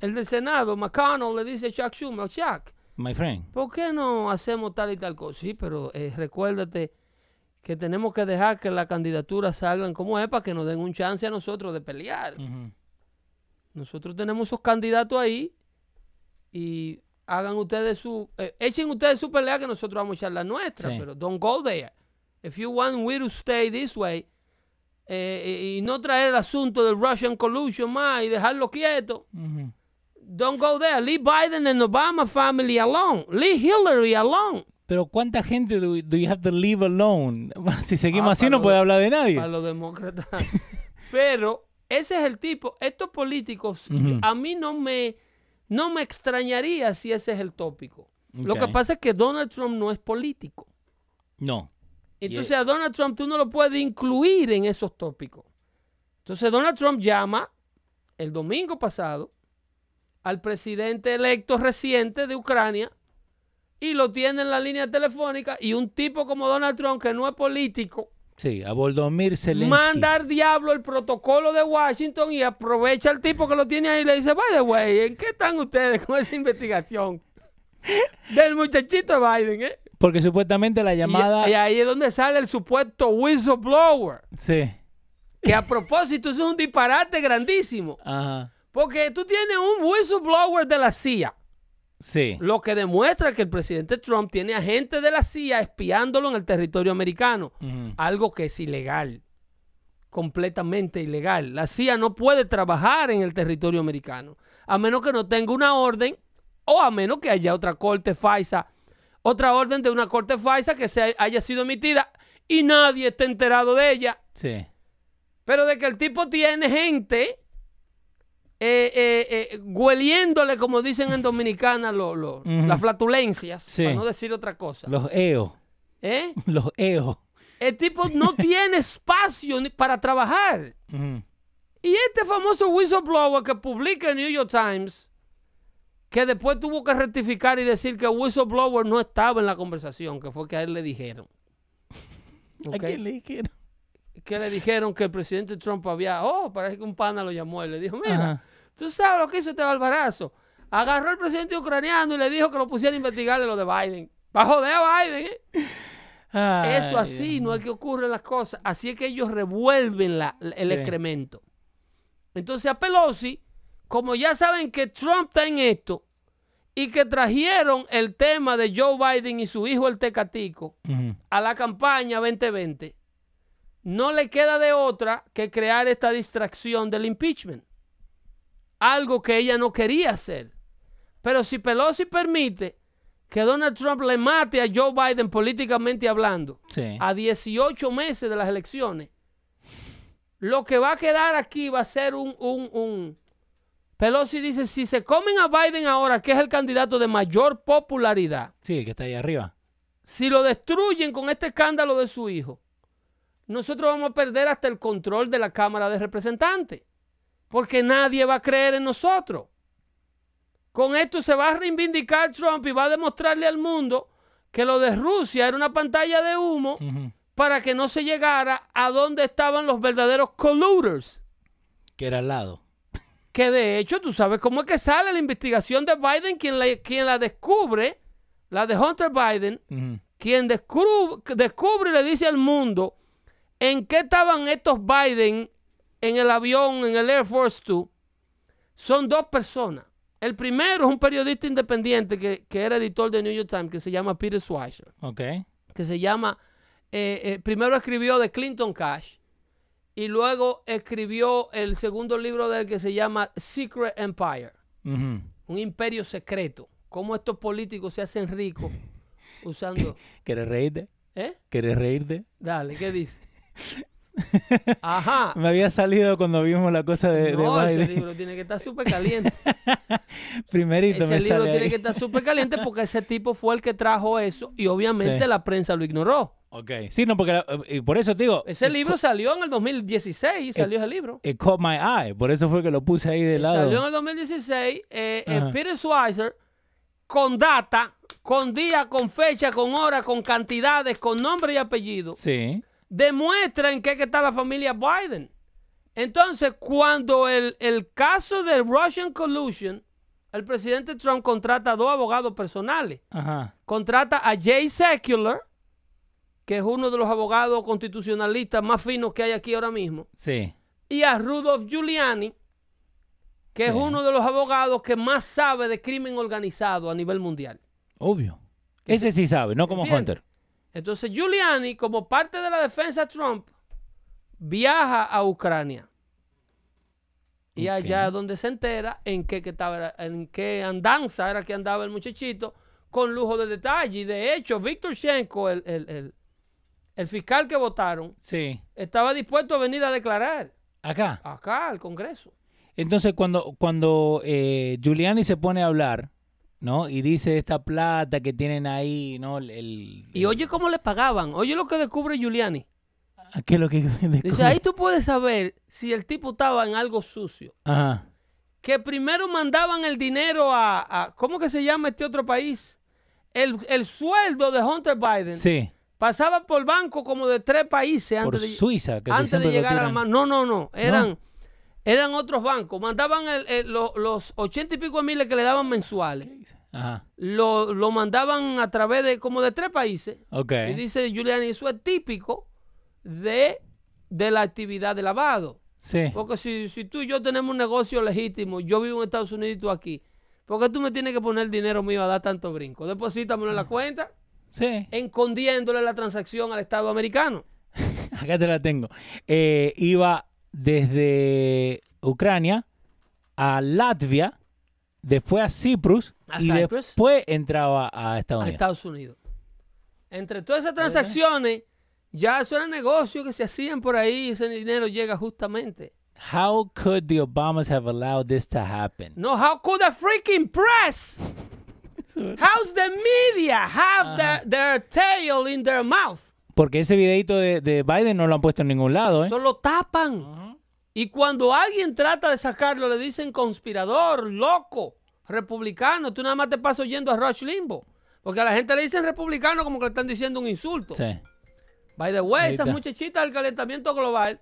el del Senado, McConnell, le dice Chuck Schumer, Chuck, My friend. ¿por qué no hacemos tal y tal cosa? Sí, pero eh, recuérdate que tenemos que dejar que las candidaturas salgan como es para que nos den un chance a nosotros de pelear. Nosotros tenemos esos candidatos ahí y hagan ustedes su, eh, echen ustedes su pelea que nosotros vamos a echar la nuestra, Sí. pero don't go there. If you want we to stay this way eh, y no traer el asunto del Russian collusion más y dejarlo quieto, Ujú. don't go there. Leave Biden and Obama family alone. Leave Hillary alone. Pero ¿cuánta gente do, do you have to leave alone? Si seguimos Ah, así no puede de- hablar de nadie. Para los demócratas. Pero ese es el tipo. Estos políticos, a mí no me, no me extrañaría si ese es el tópico. Lo que pasa es que Donald Trump no es político. No. Entonces a Donald Trump tú no lo puedes incluir en esos tópicos. Entonces Donald Trump llama el domingo pasado al presidente electo reciente de Ucrania y lo tiene en la línea telefónica y un tipo como Donald Trump que no es político Sí, a Voldomir Zelensky. manda al diablo el protocolo de Washington y aprovecha al tipo que lo tiene ahí y le dice, by the way, ¿en qué están ustedes con esa investigación? Del muchachito de Biden, ¿eh? Porque supuestamente la Y- llamada... Y, ahí es donde sale el supuesto whistleblower. Sí. Que a propósito es un disparate grandísimo. Ajá. Porque tú tienes un whistleblower de la CIA. Sí. Lo que demuestra que el presidente Trump tiene agentes de la CIA espiándolo en el territorio americano. Algo que es ilegal. Completamente ilegal. La CIA no puede trabajar en el territorio americano. A menos que no tenga una orden o a menos que haya otra corte FISA. Otra orden de una corte FISA que se haya sido emitida y nadie esté enterado de ella. Sí. Pero de que el tipo tiene gente eh, eh, eh, hueliéndole, como dicen en Dominicana, lo- lo- Ujú. las flatulencias, Sí. para no decir otra cosa. Los EO. ¿Eh? Los EO. El tipo no tiene espacio para trabajar. Y este famoso whistleblower que publica en New York Times, que después tuvo que rectificar y decir que el whistleblower no estaba en la conversación, que fue que a él le dijeron. ¿A ¿Ok? quién le dijeron? Que le dijeron que el presidente Trump había, oh, parece que un pana lo llamó y le dijo, mira, Ajá. tú sabes lo que hizo este barbarazo. Agarró al presidente ucraniano y le dijo que lo pusiera a investigar de lo de Biden. Va a joder a Biden, ¿eh? Eso así no es que ocurren las cosas. Así es que ellos revuelven la- el Sí. excremento. Entonces a Pelosi, como ya saben que Trump está en esto y que trajeron el tema de Joe Biden y su hijo el Tecatico a la campaña 2020, no le queda de otra que crear esta distracción del impeachment. Algo que ella no quería hacer. Pero si Pelosi permite que Donald Trump le mate a Joe Biden políticamente hablando Sí. a 18 meses de las elecciones, lo que va a quedar aquí va a ser un, un, un- Pelosi dice, si se comen a Biden ahora, que es el candidato de mayor popularidad, Sí, el que está ahí arriba. si lo destruyen con este escándalo de su hijo, nosotros vamos a perder hasta el control de la Cámara de Representantes, porque nadie va a creer en nosotros. Con esto se va a reivindicar Trump y va a demostrarle al mundo que lo de Rusia era una pantalla de humo para que no se llegara a donde estaban los verdaderos colluders. Que era al lado. Que de hecho, tú sabes cómo es que sale la investigación de Biden, quien la, quien la descubre, la de Hunter Biden, quien descubre, descubre y le dice al mundo en qué estaban estos Biden en el avión, en el Air Force Two, son dos personas. El primero es un periodista independiente que, que era editor de New York Times, que se llama Peter Schweizer, Ok. que se llama, eh, eh, primero escribió de Clinton Cash y luego escribió el segundo libro de él que se llama Secret Empire un imperio secreto. Cómo estos políticos se hacen ricos usando. ¿Quieres reírte? ¿Eh? ¿Quieres reírte? Dale, ¿qué dice? Ajá. Me había salido cuando vimos la cosa de, de No, ese libro tiene que estar súper caliente. Primerito Ese me libro sale tiene ahí. que estar súper caliente porque ese tipo fue el que trajo eso y obviamente Sí. la prensa lo ignoró. Ok. Sí, no, porque la- y por eso te digo. Ese it libro salió en el 2016, salió ese libro. It caught my eye. Por eso fue que lo puse ahí de lado. Salió en el 2016. eh, eh. Peter Schweizer, con data, con día, con fecha, con hora, con cantidades, con nombre y apellido. Sí. Demuestra en qué está la familia Biden. Entonces, cuando el, el caso de Russian Collusion, el presidente Trump contrata a dos abogados personales. Ajá. Contrata a Jay Secular, que es uno de los abogados constitucionalistas más finos que hay aquí ahora mismo, Sí. y a Rudolph Giuliani, que es uno de los abogados que más sabe de crimen organizado a nivel mundial. Obvio. Ese sí sabe, no como ¿Entiendes? Hunter. Entonces Giuliani, como parte de la defensa de Trump, viaja a Ucrania. Y allá es donde se entera en qué, que estaba, en qué andanza era que andaba el muchachito, con lujo de detalle. Y de hecho, Víctor Shenko, el, el- el- el fiscal que votaron, Sí. estaba dispuesto a venir a declarar Acá. acá al Congreso. Entonces, cuando, cuando eh, Giuliani se pone a hablar, ¿no? Y dice esta plata que tienen ahí, ¿no? El, el- Y oye cómo le pagaban. Oye lo que descubre Giuliani. ¿Qué es lo que Dice, ahí tú puedes saber si el tipo estaba en algo sucio. Ajá. que primero mandaban el dinero a, a- ¿cómo que se llama este otro país? El, el sueldo de Hunter Biden Sí. pasaba por banco como de tres países Por antes de, Suiza, que antes de llegar a la mano. No, no, no. Eran, eran otros bancos. Mandaban el- el- lo- los ochenta y pico de miles que le daban mensuales. Ajá. Lo, lo mandaban a través de como de tres países. Y dice Giuliani, eso es típico de, de la actividad de lavado. Sí. Porque si, si tú y yo tenemos un negocio legítimo, yo vivo en Estados Unidos y tú aquí, ¿por qué tú me tienes que poner el dinero mío a dar tanto brinco? Deposítamelo en la cuenta, Sí. escondiéndole la transacción al Estado americano. Acá te la tengo. Eh, iba desde Ucrania a Latvia, después a Cyprus A y Cyprus. después entraba a Estados A Unidos. Estados Unidos. Entre todas esas transacciones, ya eso era negocio que se hacían por ahí y ese dinero llega justamente. How could the Obamas have allowed this to happen? No, how could the freaking press? How's the media have the- their tail in their mouth? Porque ese videito de, de Biden no lo han puesto en ningún lado, ¿eh? Solo tapan. Y cuando alguien trata de sacarlo, le dicen conspirador, loco, republicano. Tú nada más te pasas oyendo a Rush Limbo. Porque a la gente le dicen republicano como que le están diciendo un insulto. Sí. By the way, Ahí esas está. muchachitas del calentamiento global.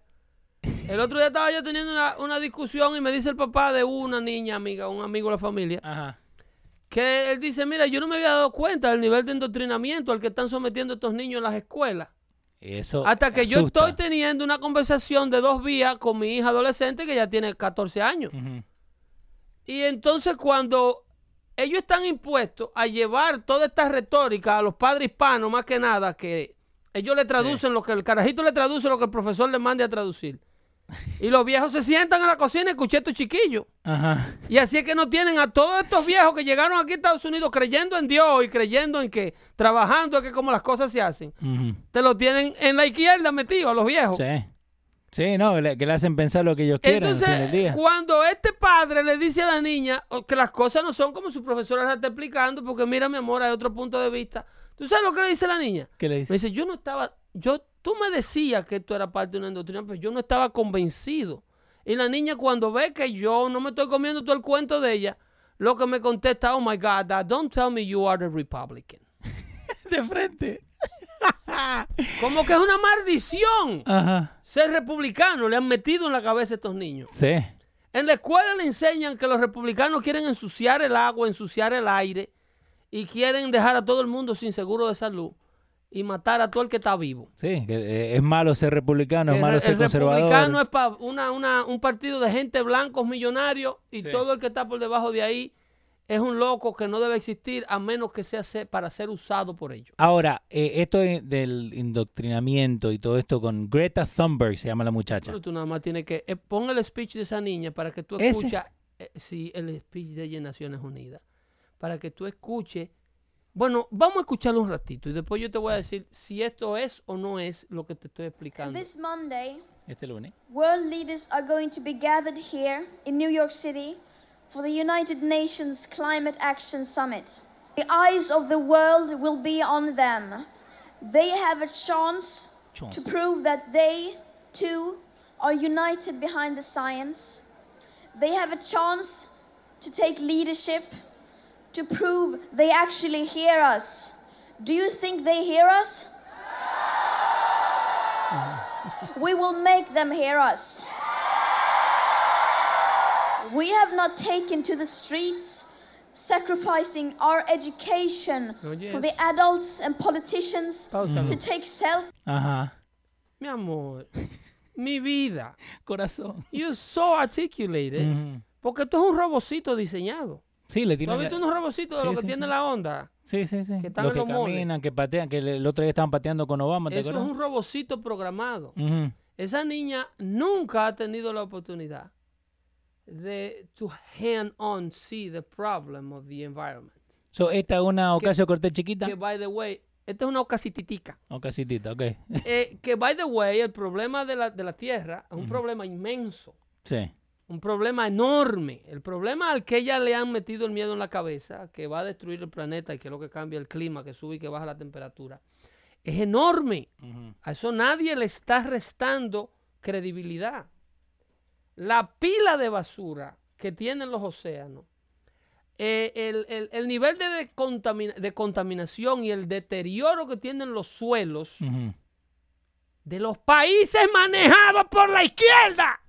El otro día estaba yo teniendo una, una discusión y me dice el papá de una niña amiga, un amigo de la familia, Ajá. Que él dice, mira, yo no me había dado cuenta del nivel de endoctrinamiento al que están sometiendo estos niños en las escuelas. Eso Hasta que yo estoy teniendo una conversación de dos vías con mi hija adolescente que ya tiene 14 años. Y entonces cuando ellos están impuestos a llevar toda esta retórica a los padres hispanos, más que nada, que ellos le traducen lo que el carajito le traduce lo que el profesor le mande a traducir. Y los viejos se sientan en la cocina y escuché estos chiquillos. Ajá. Y así es que no tienen a todos estos viejos que llegaron aquí a Estados Unidos creyendo en Dios y creyendo en que trabajando es que como las cosas se hacen. Te lo tienen en la izquierda metido a los viejos. Sí. Sí, no, que le, hacen pensar lo que ellos quieren Entonces, día. cuando este padre le dice a la niña que las cosas no son como su profesora la está explicando, porque mira, mi amor, hay otro punto de vista. ¿Tú sabes lo que le dice la niña? ¿Qué le Me dice? dice, yo no estaba, yo, tú me decías que esto era parte de una indoctrina, pero yo no estaba convencido. Y la niña cuando ve que yo no me estoy comiendo todo el cuento de ella, lo que me contesta, oh my God, Dad, don't tell me you are the Republican. De frente. Como que es una maldición Ajá. ser republicano, le han metido en la cabeza a estos niños. Sí. En la escuela le enseñan que los republicanos quieren ensuciar el agua, ensuciar el aire y quieren dejar a todo el mundo sin seguro de salud y matar a todo el que está vivo. Sí, que eh, es malo ser republicano, es el, malo el ser conservador. republicano es pa- una, una- un partido de gente blancos millonarios y Sí. todo el que está por debajo de ahí es un loco que no debe existir a menos que sea se- para ser usado por ellos. Ahora, eh, esto de- del indoctrinamiento y todo esto con Greta Thunberg, se llama la muchacha. Pero tú nada más tienes que... eh, pon el speech de esa niña para que tú escuches... eh, sí, el speech de ella en Naciones Unidas. Para que tú escuches... Bueno, vamos a escucharlo un ratito y después yo te voy a decir si esto es o no es lo que te estoy explicando. This Monday, Este lunes. world leaders are going to be gathered here in New York City for the United Nations Climate Action Summit. The eyes of the world will be on them. They have a chance Chance. to prove that they, too, are united behind the science. They have a chance to take leadership, to prove they actually hear us. Do you think they hear us? We will make them hear us. We have not taken to the streets, sacrificing our education Oh, yes. for the adults and politicians Páusalo. to take self Ajá. Mi amor, mi vida. Corazón. You're so articulated. Ujú. Porque esto es un robocito diseñado. Sí, le ¿Tú tienen has visto unos robocitos de Sí, lo que sí, tiene sí. la onda? Sí, sí, sí. que están Los en que los moles. caminan, que patean, que el otro día estaban pateando con Obama, ¿te Eso es un robocito programado. Esa niña nunca ha tenido la oportunidad de to hand on see the problem of the environment. So, esta es una Ocasio Cortés chiquita. Que by the way, esta es una ocasititica. O casitita, ok. Eh, que by the way, el problema de la, de la Tierra es un problema inmenso. sí. Un problema enorme. El problema al que ella le han metido el miedo en la cabeza, que va a destruir el planeta y que es lo que cambia el clima, que sube y que baja la temperatura, es enorme. A eso nadie le está restando credibilidad. La pila de basura que tienen los océanos, eh, el, el- el nivel de, de contamina- de contaminación y el deterioro que tienen los suelos de los países manejados por la izquierda.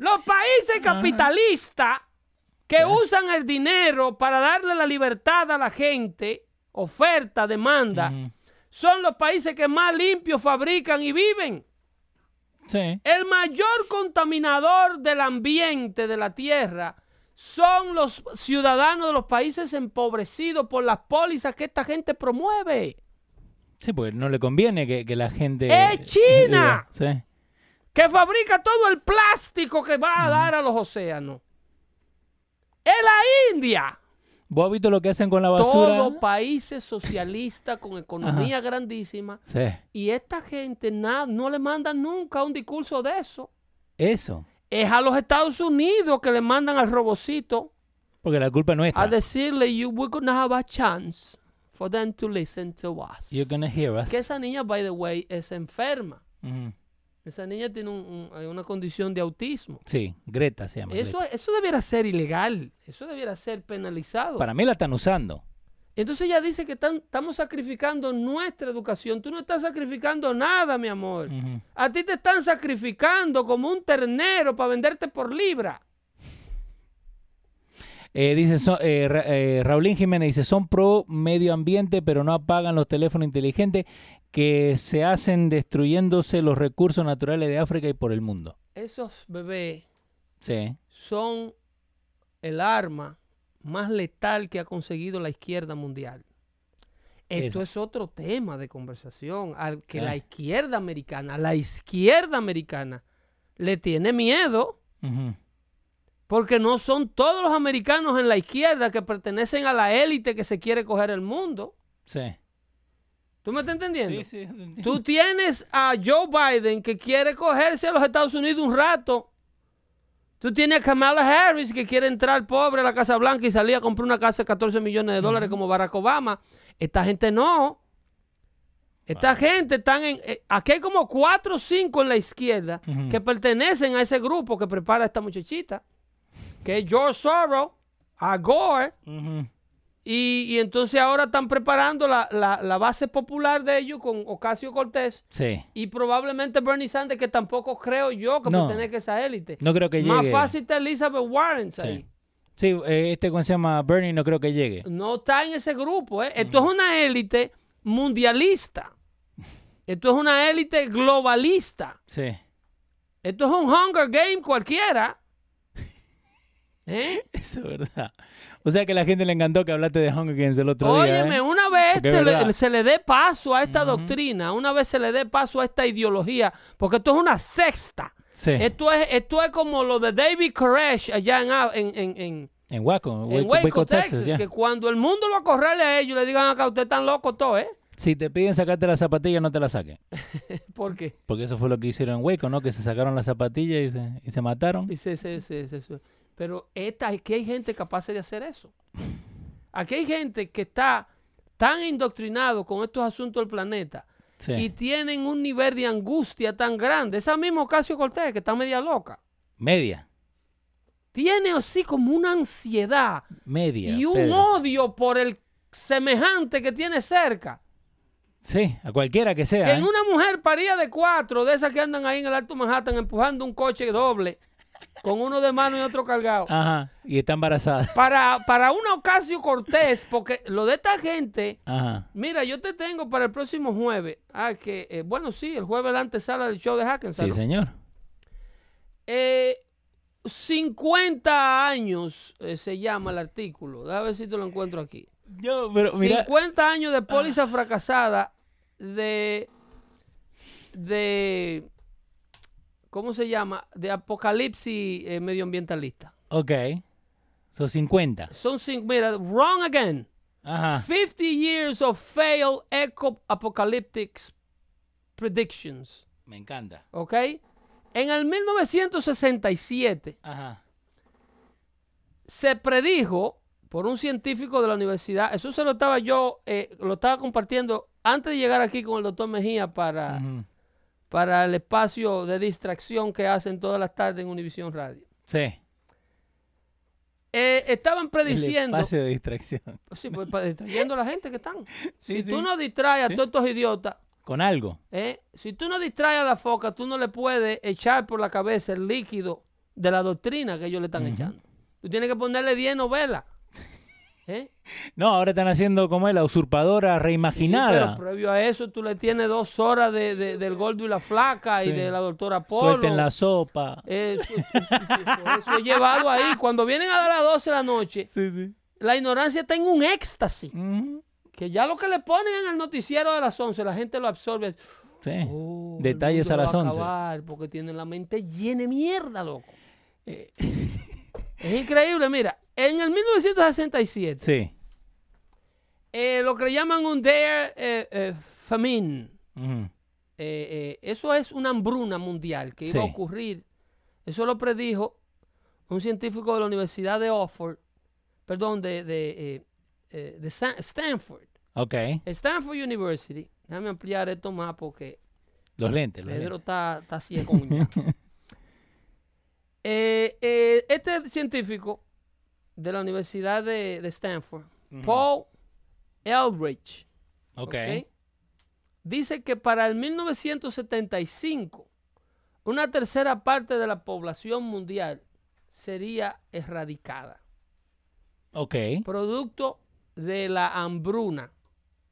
Los países capitalistas que usan el dinero para darle la libertad a la gente, oferta, demanda, son los países que más limpios fabrican y viven. Sí. El mayor contaminador del ambiente de la tierra son los ciudadanos de los países empobrecidos por las pólizas que esta gente promueve. Sí, porque no le conviene que, que la gente... ¡Es China! Sí. Que fabrica todo el plástico que va a dar a los océanos. Es la India. ¿Vos has visto lo que hacen con la basura? Todos países socialistas con economía grandísima. Sí. Y esta gente na- no le mandan nunca un discurso de eso. Eso. Es a los Estados Unidos que le mandan al robocito Porque la culpa es nuestra. a decirle, you, we're gonna have a chance for them to listen to us. You're gonna hear us. Que esa niña, by the way, es enferma. Ujú. Esa niña tiene un- un- una condición de autismo. Sí, Greta se llama. Eso, Greta. eso debiera ser ilegal. Eso debiera ser penalizado. Para mí la están usando. Entonces ella dice que están- estamos sacrificando nuestra educación. Tú no estás sacrificando nada, mi amor. A ti te están sacrificando como un ternero para venderte por libra. Eh, dice so- eh, Ra- eh, Raulín Jiménez dice son pro medio ambiente pero no apagan los teléfonos inteligentes que se hacen destruyéndose los recursos naturales de África y por el mundo. Esos bebés Sí. son el arma más letal que ha conseguido la izquierda mundial. Esto Eso. es otro tema de conversación al que la izquierda americana, la izquierda americana, le tiene miedo porque no son todos los americanos en la izquierda que pertenecen a la élite que se quiere coger el mundo. Sí. ¿Tú me estás entendiendo? Sí, sí, entiendo. Tú tienes a Joe Biden que quiere cogerse a los Estados Unidos un rato. Tú tienes a Kamala Harris que quiere entrar pobre a la Casa Blanca y salir a comprar una casa de 14 millones de dólares como Barack Obama. Esta gente no. Esta gente están en... eh, aquí hay como cuatro o cinco en la izquierda que pertenecen a ese grupo que prepara a esta muchachita, que es George Soros, a Gore. Y, y entonces ahora están preparando la, la- la base popular de ellos con Ocasio Cortés Sí. y probablemente Bernie Sanders, que tampoco creo yo que No. pertenezca a esa élite. No creo que Más llegue. fácil está Elizabeth Warren ahí. Sí. Sí, eh, este ¿cómo se llama Bernie no creo que llegue. No está en ese grupo. ¿eh? Esto es una élite mundialista. Esto es una élite globalista. Sí. Esto es un Hunger Game cualquiera. ¿Eh? Eso es verdad. O sea que a la gente le encantó que hablaste de Hunger Games el otro día. Óyeme, ¿eh? una vez le- se le dé paso a esta doctrina, una vez se le dé paso a esta ideología, porque esto es una sexta. Sí. Esto es, esto es como lo de David Koresh allá en, A- en, en, en- En Waco, en Waco, Waco, Texas, que cuando el mundo lo acorrale a ellos, le digan acá, usted tan loco todo, ¿eh? Si te piden sacarte las zapatillas, no te las saquen. ¿Por qué? Porque eso fue lo que hicieron en Waco, ¿no? Que se sacaron las zapatillas y se, y se mataron. Y se- se- se- Pero esta, aquí hay gente capaz de hacer eso. Aquí hay gente que está tan indoctrinado con estos asuntos del planeta Sí. y tienen un nivel de angustia tan grande. Esa misma Ocasio Cortés, que está media loca, Media. tiene así como una ansiedad Media. y un Pedro. odio por el semejante que tiene cerca. Sí, a cualquiera que sea. Que en ¿eh? una mujer paría de cuatro, de esas que andan ahí en el Alto Manhattan empujando un coche doble, con uno de mano y otro cargado. Ajá. Y está embarazada. Para, para una Ocasio Cortés, porque lo de esta gente, Ajá. mira, yo te tengo para el próximo jueves. Ah, que, eh, bueno, sí, el jueves la antesala del show de Hackensack. Sí, señor. Eh, 50 años eh, se llama el artículo. Déjame ver si te lo encuentro aquí. Yo, pero mira. 50 años de póliza fracasada de de ¿cómo se llama? De apocalipsis eh, medioambientalista. Ok. Son 50. Son cinco, mira, wrong again. Ajá. 50 years of failed eco apocalyptic predictions, Me encanta. ¿ok? En el 1967 Ajá. se predijo por un científico de la universidad, eso se lo estaba yo, eh, lo estaba compartiendo antes de llegar aquí con el doctor Mejía para. Para el espacio de distracción que hacen todas las tardes en Univisión Radio. Sí. Eh, estaban El prediciendo, espacio de distracción. sí, pues, para distrayendo a la gente que están. Sí, si sí. tú no distraes Sí. a todos estos idiotas, Con algo. ¿eh? si tú no distraes a la foca, tú no le puedes echar por la cabeza el líquido de la doctrina que ellos le están echando. Tú tienes que ponerle 10 novelas. ¿Eh? No, ahora están haciendo como es la usurpadora Sí, reimaginada. pero previo a eso tú le tienes dos horas de, de- del gordo y la flaca y de la doctora Polo. Suelten la sopa. Eso, eso, es llevado ahí. Cuando vienen a las 12 de la noche, Sí, la ignorancia está en un éxtasis. Que ya lo que le ponen en el noticiero de las 11, la gente lo absorbe. Sí. Oh, Detalles a las va 11. acabar porque tienen la mente llena de mierda, loco. es increíble, mira. En el 1967, Sí. eh, lo que le llaman un dare eh, eh, famine. Eh, eh, eso es una hambruna mundial que iba a ocurrir. Eso lo predijo un científico de la Universidad de Oxford, perdón, de, de, eh, eh, de Stanford. Ok. Stanford University. Déjame ampliar esto más porque Los lentes. Los Pedro lentes. está, está ciego. Eh, eh, este científico de la Universidad de, de Stanford, Paul Eldridge. Dice que para el 1975, una tercera parte de la población mundial sería erradicada, Ok. producto de la hambruna.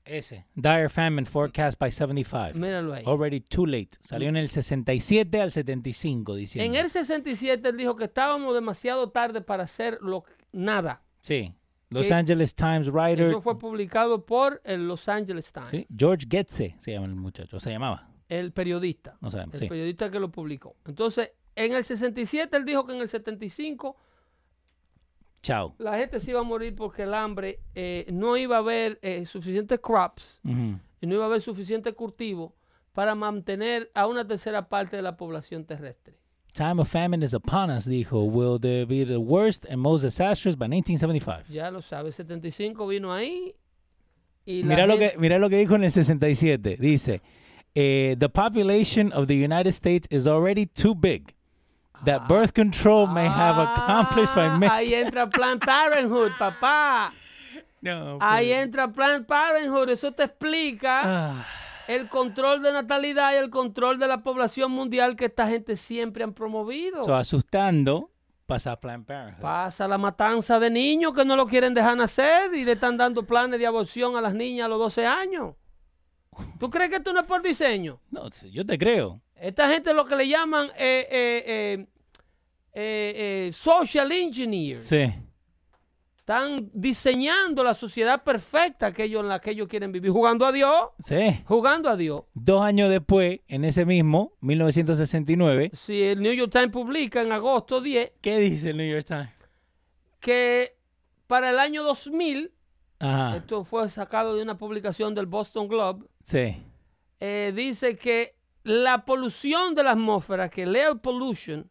Ese. Dire famine forecast by 75. Míralo ahí. Already too late. Salió en el 67 al 75 diciendo. En el 67 él dijo que estábamos demasiado tarde para hacer lo, nada. Sí. Los Angeles Times writer. Eso fue publicado por el Los Angeles Times, sí, George Getze se llama el muchacho. Se llamaba. el periodista. No sabemos. El Sí. periodista que lo publicó. Entonces, en el 67 él dijo que en el 75 Chao. la gente se iba a morir porque el hambre eh, no iba a haber eh, suficientes crops Ujú. y no iba a haber suficiente cultivo para mantener a una tercera parte de la población terrestre. Time of famine is upon us, dijo. Will there be the worst and most disastrous by 1975? Ya lo sabes, 75 vino ahí y Mira lo, que, mira lo que dijo en el 67. Dice, eh, the population of the United States is already too big. That birth control may have accomplished by Ah, many... Ahí entra Planned Parenthood, papá. No, Ahí pero- entra Planned Parenthood. Eso te explica Ah, el control de natalidad y el control de la población mundial que esta gente siempre han promovido. so, asustando, pasa a Planned Parenthood. Pasa la matanza de niños que no lo quieren dejar nacer y le están dando planes de aborción a las niñas a los 12 años. ¿Tú crees que esto no es por diseño? No, yo te creo. Esta gente lo que le llaman eh, eh, eh, social engineers. Sí. Están diseñando la sociedad perfecta que ellos, en la que ellos quieren vivir, jugando a Dios, Sí. jugando a Dios. Dos años después, en ese mismo, 1969, Si el New York Times publica en agosto 10 ¿qué dice el New York Times? que para el año 2000, Ajá. esto fue sacado de una publicación del Boston Globe, Sí. eh, dice que la polución de la atmósfera, que el air pollution,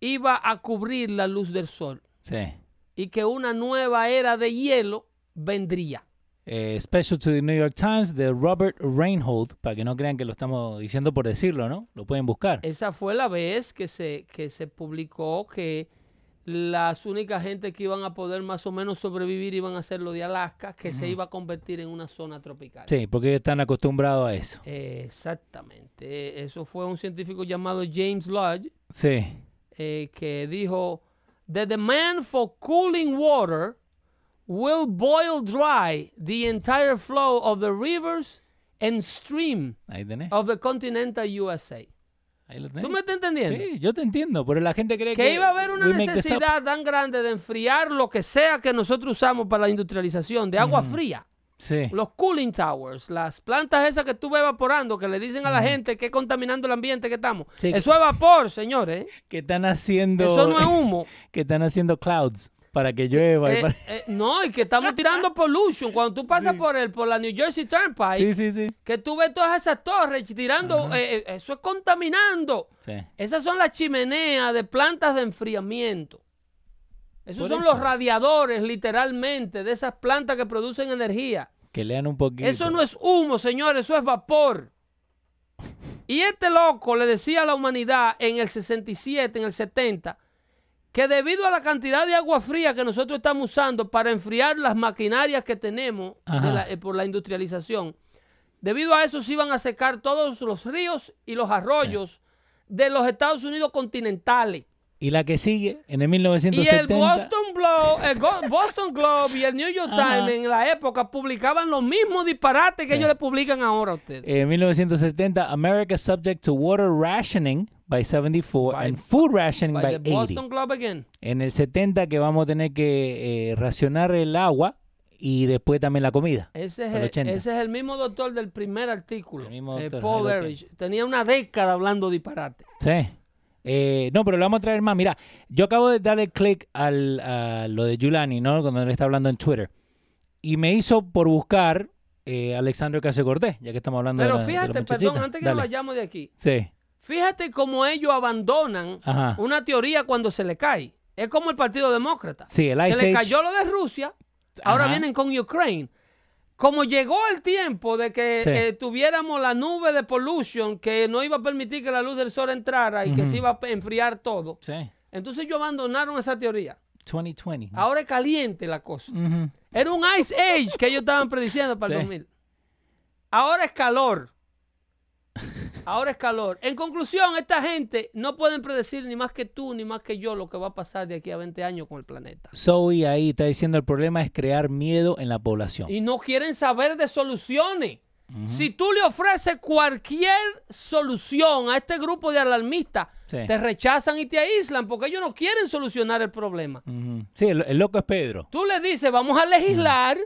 iba a cubrir la luz del sol Sí. y que una nueva era de hielo vendría. Eh, special to the New York Times de Robert Reinhold, para que no crean que lo estamos diciendo por decirlo, ¿no? Lo pueden buscar. Esa fue la vez que se, que se publicó que las únicas gente que iban a poder más o menos sobrevivir iban a ser los de Alaska, que se iba a convertir en una zona tropical. Sí, porque ellos están acostumbrados a eso. Eh, exactamente. Eh, Eso fue un científico llamado James Lodge Sí. eh, que dijo, The demand for cooling water will boil dry the entire flow of the rivers and stream Ahí tenés. of the continental USA. Ahí lo tenés. ¿Tú me estás entendiendo? Sí, yo te entiendo, pero la gente cree que... que iba a haber una necesidad tan grande de enfriar lo que sea que nosotros usamos para la industrialización de agua fría. Sí. Los cooling towers, las plantas esas que tú ves evaporando, que le dicen a la gente que es contaminando el ambiente que estamos. Sí. Eso es vapor, señores. Que están haciendo... Eso no es humo. que están haciendo clouds para que llueva. y Eh, para- eh, no, y que estamos tirando pollution. Cuando tú pasas por el, por la New Jersey Turnpike, Sí, sí, sí. que tú ves todas esas torres tirando, eh, eh, eso es contaminando. Esas son las chimeneas de plantas de enfriamiento. Esos Por son eso. los radiadores, literalmente, de esas plantas que producen energía. Que lean un poquito. Eso no es humo, señores, eso es vapor. Y este loco le decía a la humanidad en el 67, en el 70, que debido a la cantidad de agua fría que nosotros estamos usando para enfriar las maquinarias que tenemos de Ajá. la- eh, por la industrialización, debido a eso se iban a secar todos los ríos y los arroyos de los Estados Unidos continentales. Y la que sigue, en el Y 1970... el Boston Globe, el Boston Globe y el New York. Times en la época publicaban los mismos disparates que ellos le publican ahora a ustedes. En 1970, America subject to water rationing by 74 By- and food rationing By by, the 80. Boston Globe again. En el 70 que vamos a tener que eh, racionar el agua y después también la comida. Ese es, el, 80. ese es el mismo doctor del primer artículo. El mismo eh, Paul Ehrlich. Tenía una década hablando disparate. Sí. Eh, no, pero lo vamos a traer más. Mira, yo acabo de darle clic al, a lo de Giuliani, ¿no? Cuando él está hablando en Twitter. Y me hizo por buscar eh, Alexandro Casio Cortés, ya que estamos hablando Pero de la, de la fíjate, muchachita. perdón, antes que Dale. nos vayamos de aquí. Sí. Fíjate cómo ellos abandonan Ajá. una teoría cuando se le cae. Es como el Partido Demócrata. Sí, el se le cayó lo de Rusia, ahora Ajá. vienen con Ukraine. Como llegó el tiempo de que Sí. eh, tuviéramos la nube de pollution que no iba a permitir que la luz del sol entrara y que se iba a enfriar todo, Sí. entonces ellos abandonaron esa teoría. 2020. Ahora es caliente la cosa. Era un Ice Age que ellos estaban prediciendo para el Sí. 2000. Ahora es calor. Ahora es calor. En conclusión, esta gente no pueden predecir ni más que tú ni más que yo lo que va a pasar de aquí a 20 años con el planeta. Zoe ahí está diciendo el problema es crear miedo en la población. Y no quieren saber de soluciones. Si tú le ofreces cualquier solución a este grupo de alarmistas, Sí. te rechazan y te aíslan porque ellos no quieren solucionar el problema. Sí, el, el loco es Pedro. Tú le dices, vamos a legislar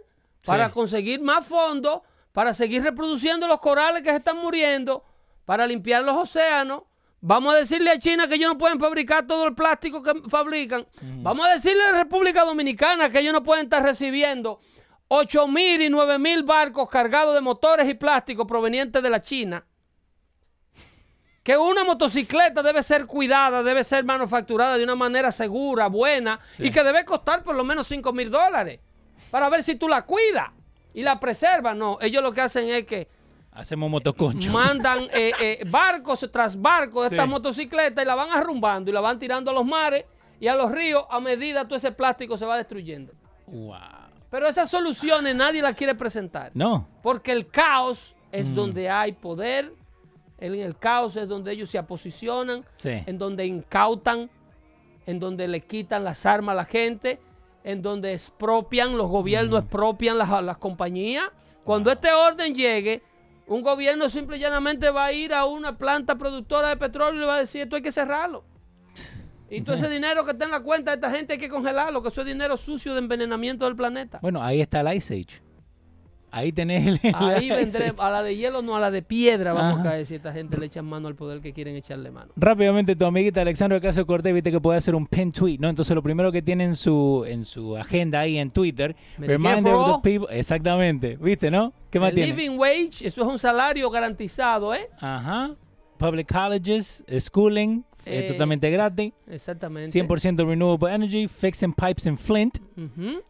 para Sí. conseguir más fondos, para seguir reproduciendo los corales que se están muriendo, para limpiar los océanos. Vamos a decirle a China que ellos no pueden fabricar todo el plástico que fabrican. Vamos a decirle a la República Dominicana que ellos no pueden estar recibiendo 8 mil y 9 mil barcos cargados de motores y plásticos provenientes de la China. Que una motocicleta debe ser cuidada, debe ser manufacturada de una manera segura, buena, y que debe costar por lo menos 5 mil dólares para ver si tú la cuidas y la preservas. No, ellos lo que hacen es que Hacemos motoconcho. mandan eh, eh, barcos tras barcos de Sí. estas motocicletas y la van arrumbando y la van tirando a los mares y a los ríos a medida que todo ese plástico se va destruyendo. Wow. Pero esas soluciones nadie las quiere presentar. No. Porque el caos es Mm. donde hay poder, en el caos es donde ellos se aposicionan, Sí. en donde incautan, en donde le quitan las armas a la gente, en donde expropian, los gobiernos Mm. expropian las, las compañías. Cuando este orden llegue, un gobierno simple y llanamente va a ir a una planta productora de petróleo y le va a decir, esto hay que cerrarlo. Y todo ese dinero que está en la cuenta de esta gente hay que congelarlo, que eso es dinero sucio de envenenamiento del planeta. Bueno, ahí está el Ice Age. Ahí tenés el, el Ahí vendremos, a la de hielo, no a la de piedra, vamos Ajá. a caer si esta gente le echan mano al poder que quieren echarle mano. Rápidamente, tu amiguita Alexandra Caso Cortés, viste que puede hacer un pin tweet, ¿no? Entonces, lo primero que tiene en su, en su agenda ahí en Twitter, reminder of the people. Exactamente, ¿viste, no? ¿Qué más El tiene? living wage, eso es un salario garantizado, ¿eh? Ajá. Public colleges, schooling, eh, Eh, totalmente gratis. Exactamente. 100% renewable energy, fixing pipes in Flint,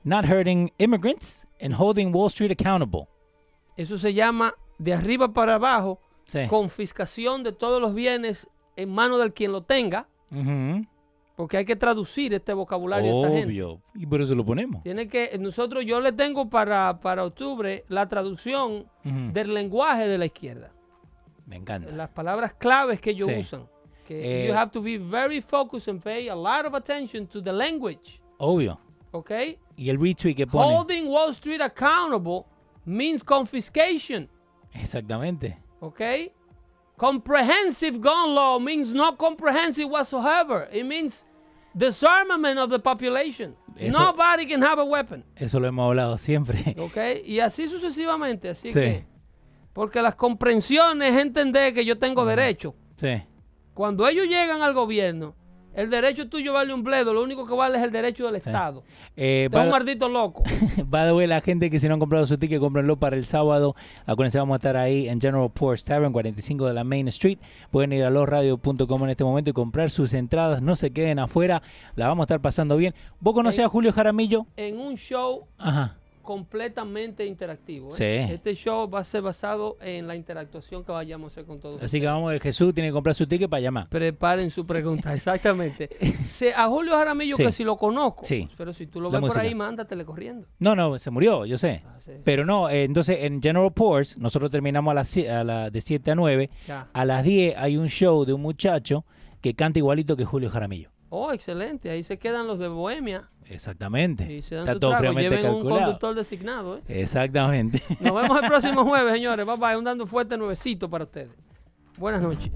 not hurting immigrants, and holding Wall Street accountable. Eso se llama de arriba para abajo, Sí. confiscación de todos los bienes en manos del quien lo tenga, porque hay que traducir este vocabulario a esta gente. Obvio. Y por eso lo ponemos. Tiene que, nosotros, yo le tengo para, para octubre la traducción del lenguaje de la izquierda. Me encanta. las palabras claves que ellos Sí. usan. Que Eh, you have to be very focused and pay a lot of attention to the language. Obvio. ¿Ok? Y el retweet que pone. Holding Wall Street accountable means confiscation. Exactamente. ¿Ok? Comprehensive gun law means not comprehensive whatsoever. It means disarmament of the population. Eso- Nobody can have a weapon. Eso lo hemos hablado siempre. ¿Ok? Y así sucesivamente. Así Sí. que. Porque las comprensiones es entender que yo tengo derecho. Sí. Cuando ellos llegan al gobierno, el derecho tuyo vale un bledo, lo único que vale es el derecho del Estado. Eh, Es un maldito loco. by the way, la gente que si no han comprado su ticket, cómprenlo para el sábado. Acuérdense, vamos a estar ahí en General Ports Tavern, 45 de la Main Street. Pueden ir a losradio.com en este momento y comprar sus entradas. No se queden afuera. La vamos a estar pasando bien. ¿Vos conocés a Julio Jaramillo? en un show Ajá. Completamente interactivo. ¿eh? Sí. Este show va a ser basado en la interactuación que vayamos a hacer con todos. Así que vamos ver, Jesús tiene que comprar su ticket para llamar. Preparen su pregunta, exactamente. Se- a Julio Jaramillo, Sí. que si lo conozco, Sí. pero si tú lo La ves por ahí, mándatele corriendo. No, no, se murió, yo sé. Ah. Pero no, eh, entonces en General Ports, nosotros terminamos a las a la, de 7 a 9. Ya. A las 10 hay un show de un muchacho que canta igualito que Julio Jaramillo. Oh, excelente. Ahí se quedan los de Bohemia Exactamente. y se dan Está su todo trago. fríamente Lleven un calculado. conductor designado. ¿eh? Exactamente. Nos vemos el próximo jueves, señores. Bye bye. Un dando fuerte nuevecito para ustedes. Buenas noches.